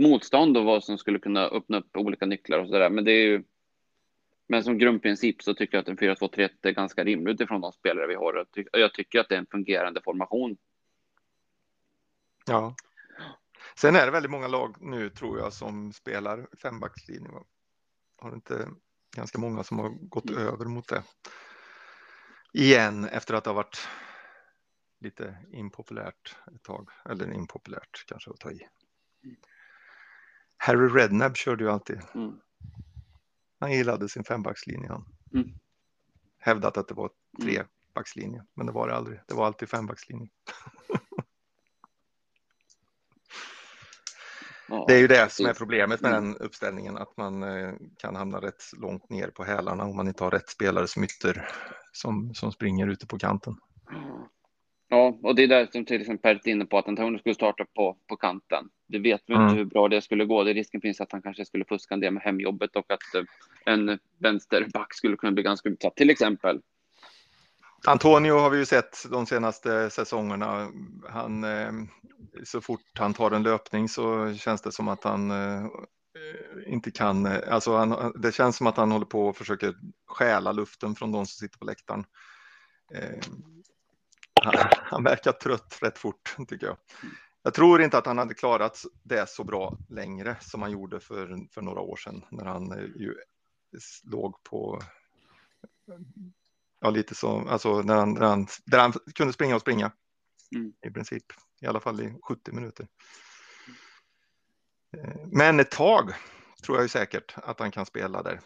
motstånd och vad som skulle kunna öppna upp olika nycklar och så där. Men det är ju. Men som grundprincip så tycker jag att en 4-2-3 är ganska rimligt utifrån de spelare vi har. Jag tycker att det är en fungerande formation. Ja, Sen är det väldigt många lag nu tror jag som spelar fembackslinje. Har inte ganska många som har gått mm. över mot det. Igen efter att det har varit lite impopulärt ett tag. Eller impopulärt kanske att ta i. Harry Rednab körde ju alltid. Mm. Han gillade sin fembackslinje. Han. Mm. Hävdat att det var tre mm. men det var det aldrig. Det var alltid fembackslinje. det är ju det som är problemet med mm. den uppställningen, att man eh, kan hamna rätt långt ner på hälarna om man inte har rätt spelare som ytter som, som springer ute på kanten. Ja, och det är där som till exempel Per är inne på att Antonio skulle starta på, på kanten. Det vet vi mm. inte hur bra det skulle gå. Det risken finns att han kanske skulle fuska en del med hemjobbet och att eh, en vänsterback skulle kunna bli ganska utsatt till exempel. Antonio har vi ju sett de senaste säsongerna. Han, eh, så fort han tar en löpning så känns det som att han eh, inte kan, alltså han, det känns som att han håller på och försöker stjäla luften från de som sitter på läktaren. Eh, han, han verkar trött rätt fort tycker jag. Jag tror inte att han hade klarat det så bra längre som han gjorde för, för några år sedan när han ju låg på ja, lite så, alltså när han, när han, där han kunde springa och springa mm. i princip, i alla fall i 70 minuter. Eh, men ett tag tror jag ju säkert att han kan spela där.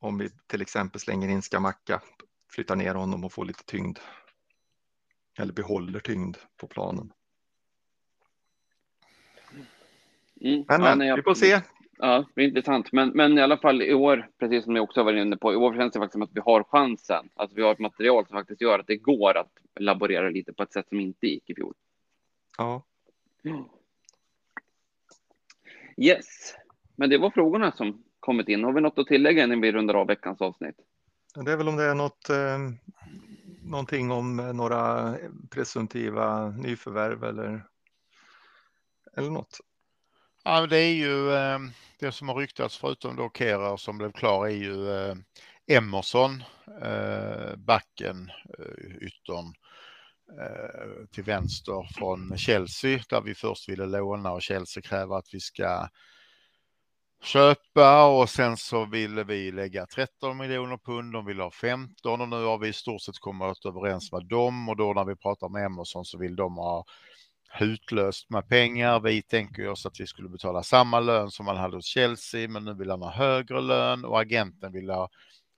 Om vi till exempel slänger in Skamacka, flyttar ner honom och får lite tyngd. Eller behåller tyngd på planen. Mm. Men, ja, men vi får se. Ja, det blir intressant. Men, men i alla fall i år, precis som ni också var inne på, i år känns det faktiskt som att vi har chansen. Att vi har ett material som faktiskt gör att det går att laborera lite på ett sätt som inte gick i fjol. Ja. Yes, men det var frågorna som kommit in. Har vi något att tillägga innan vi rundar av veckans avsnitt? Det är väl om det är något, eh, någonting om eh, några eh, presumtiva nyförvärv eller, eller något. Ja, det är ju eh, det som har ryktats förutom då Kera som blev klar är ju Emerson, backen, yttern till vänster från Chelsea där vi först ville låna och Chelsea kräver att vi ska köpa och sen så ville vi lägga 13 miljoner pund, de vill ha 15 och nu har vi i stort sett kommit överens med dem och då när vi pratar med Emerson så vill de ha hutlöst med pengar. Vi tänker oss att vi skulle betala samma lön som man hade hos Chelsea, men nu vill han ha högre lön och agenten vill ha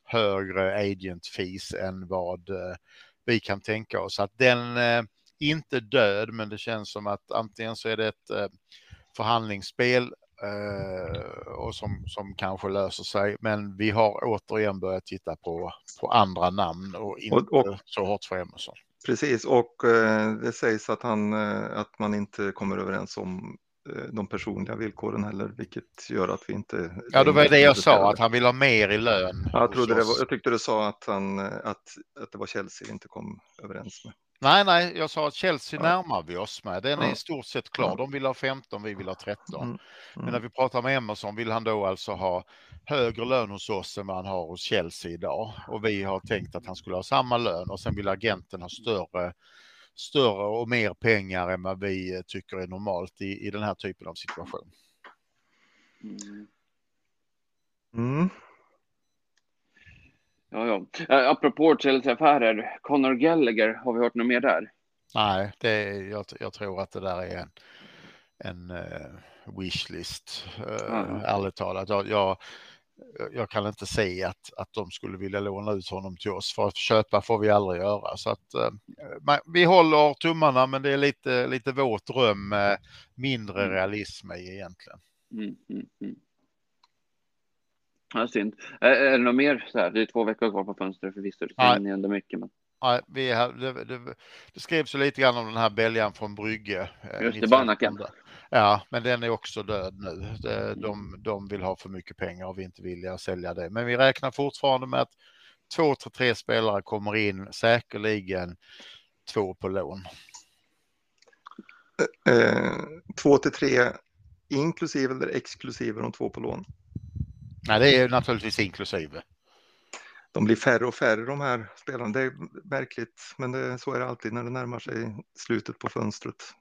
högre agent fees än vad eh, vi kan tänka oss. Att den eh, inte död, men det känns som att antingen så är det ett eh, förhandlingsspel och som, som kanske löser sig. Men vi har återigen börjat titta på, på andra namn och inte och, och, så hårt för Emerson. Precis, och eh, det sägs att, han, eh, att man inte kommer överens om eh, de personliga villkoren heller, vilket gör att vi inte... Ja, det var det jag sa, att han vill ha mer i lön. Jag, trodde det var, jag tyckte du sa att, han, att, att det var Chelsea vi inte kom överens med. Nej, nej, jag sa att Chelsea ja. närmar vi oss med. Den är i stort sett klar. De vill ha 15, vi vill ha 13. Mm. Mm. Men när vi pratar med Emerson vill han då alltså ha högre lön hos oss än vad han har hos Chelsea idag. Och vi har tänkt att han skulle ha samma lön och sen vill agenten ha större, större och mer pengar än vad vi tycker är normalt i, i den här typen av situation. Mm. Ja, ja. Uh, apropå Chelsea-affärer, Conor Gallagher, har vi hört något mer där? Nej, det jag, jag tror att det där är en, en uh, wishlist, uh, mm. ärligt talat. Jag, jag, jag, kan inte säga att, att de skulle vilja låna ut honom till oss, för att köpa får vi aldrig göra. Så att, uh, vi håller tummarna, men det är lite, lite våt dröm, mindre mm. realism i egentligen. Mm, mm, mm. Ja, synd. Är, är det något mer så här? Det är två veckor kvar på fönstret förvisso. Det kan hända mycket. Men... Ja, vi har, det, det, det skrevs ju lite grann om den här bäljan från Brygge. Eh, Just det, Bannaken. Ja, men den är också död nu. De, de vill ha för mycket pengar och vi är inte villiga att sälja det. Men vi räknar fortfarande med att två till tre spelare kommer in, säkerligen två på lån. Eh, två till tre inklusive eller exklusive de två på lån? Nej, det är naturligtvis inklusive. De blir färre och färre de här spelarna. Det är märkligt, men det, så är det alltid när det närmar sig slutet på fönstret.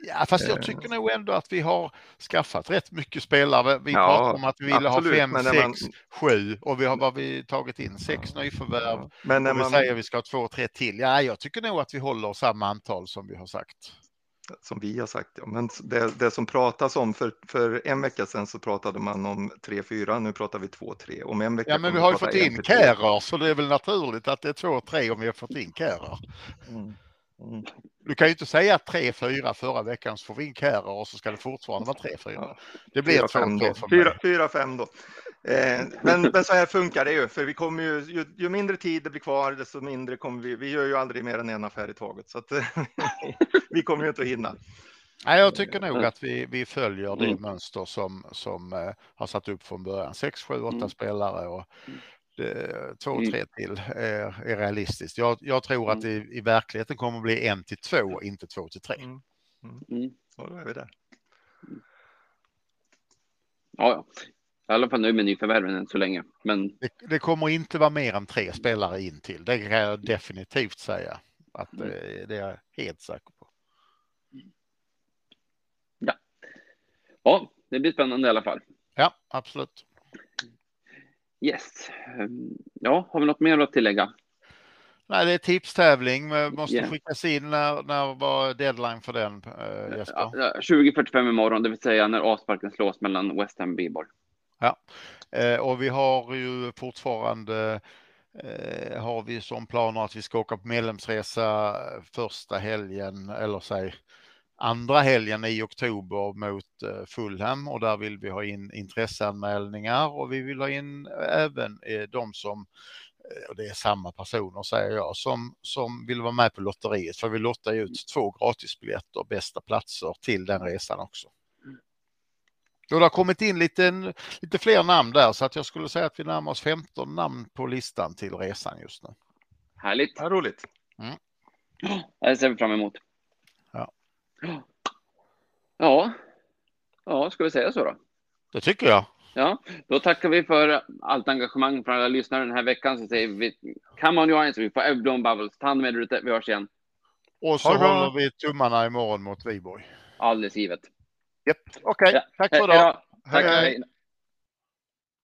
Ja, fast jag eh. tycker nog ändå att vi har skaffat rätt mycket spelare. Vi ja, pratar om att vi ville ha fem, sex, man... sju och vi har vad vi tagit in sex nyförvärv. Men när och vi man... säger att vi ska ha två, tre till. Ja, jag tycker nog att vi håller samma antal som vi har sagt som vi har sagt. Ja. Men det, det som pratas om, för, för en vecka sedan så pratade man om 3-4, nu pratar vi 2-3. Om en vecka ja, men vi har ju fått in Kärar, så det är väl naturligt att det är 2-3 om vi har fått in Kärar. Mm. Mm. Du kan ju inte säga 3-4 förra veckan så får vi in Kärar och så ska det fortfarande vara 3-4. Ja. Det blir 4-5 då. Eh, men, men, så här funkar det ju, för vi kommer ju, ju, ju, mindre tid det blir kvar, desto mindre kommer vi. Vi gör ju aldrig mer än en affär i taget, så att vi kommer ju inte att hinna. Nej, jag tycker nog att vi, vi följer det mm. mönster som, som eh, har satt upp från början. 6, 7, 8 spelare och det, två, mm. tre till är, är realistiskt. Jag, jag tror att mm. i, i verkligheten kommer att bli en till två, inte två till tre. Mm. Mm. Ja, då är vi där. Ja, ja. I alla fall nu med nyförvärven än så länge. Men... Det, det, kommer inte vara mer än tre spelare in till. Det kan jag definitivt säga. Att mm. det, det är jag helt säker på. Ja. ja, det blir spännande i alla fall. Ja, absolut. Yes. Ja, har vi något mer att tillägga? Nej, det är tipstävling. Måste yeah. skickas in när, när var deadline för den, äh, Jesper? 20.45 imorgon, det vill säga när avsparken slås mellan West Ham och Viborg. Ja, eh, och vi har ju fortfarande eh, har vi som planer att vi ska åka på medlemsresa eh, första helgen eller säg andra helgen i oktober mot eh, Fulham och där vill vi ha in intresseanmälningar och vi vill ha in eh, även eh, de som eh, och det är samma personer säger jag, som, som vill vara med på lotteriet. För vi lottar ut två gratisbiljetter och bästa platser till den resan också. Och det har kommit in lite, lite fler namn där så att jag skulle säga att vi närmar oss 15 namn på listan till resan just nu. Härligt. Ja, roligt. Mm. Det ser vi fram emot. Ja. Ja. Ja, ska vi säga så då? Det tycker jag. Ja, då tackar vi för allt engagemang från alla lyssnare den här veckan. Så säger vi come on Johannes, vi får Everblown Bubbles. Ta hand om er ute, vi hörs igen. Och så håller vi tummarna imorgon mot Viborg. Alldeles givet. Japp, okej. Okay. Ja. Tack för idag. Tack, hej. hej.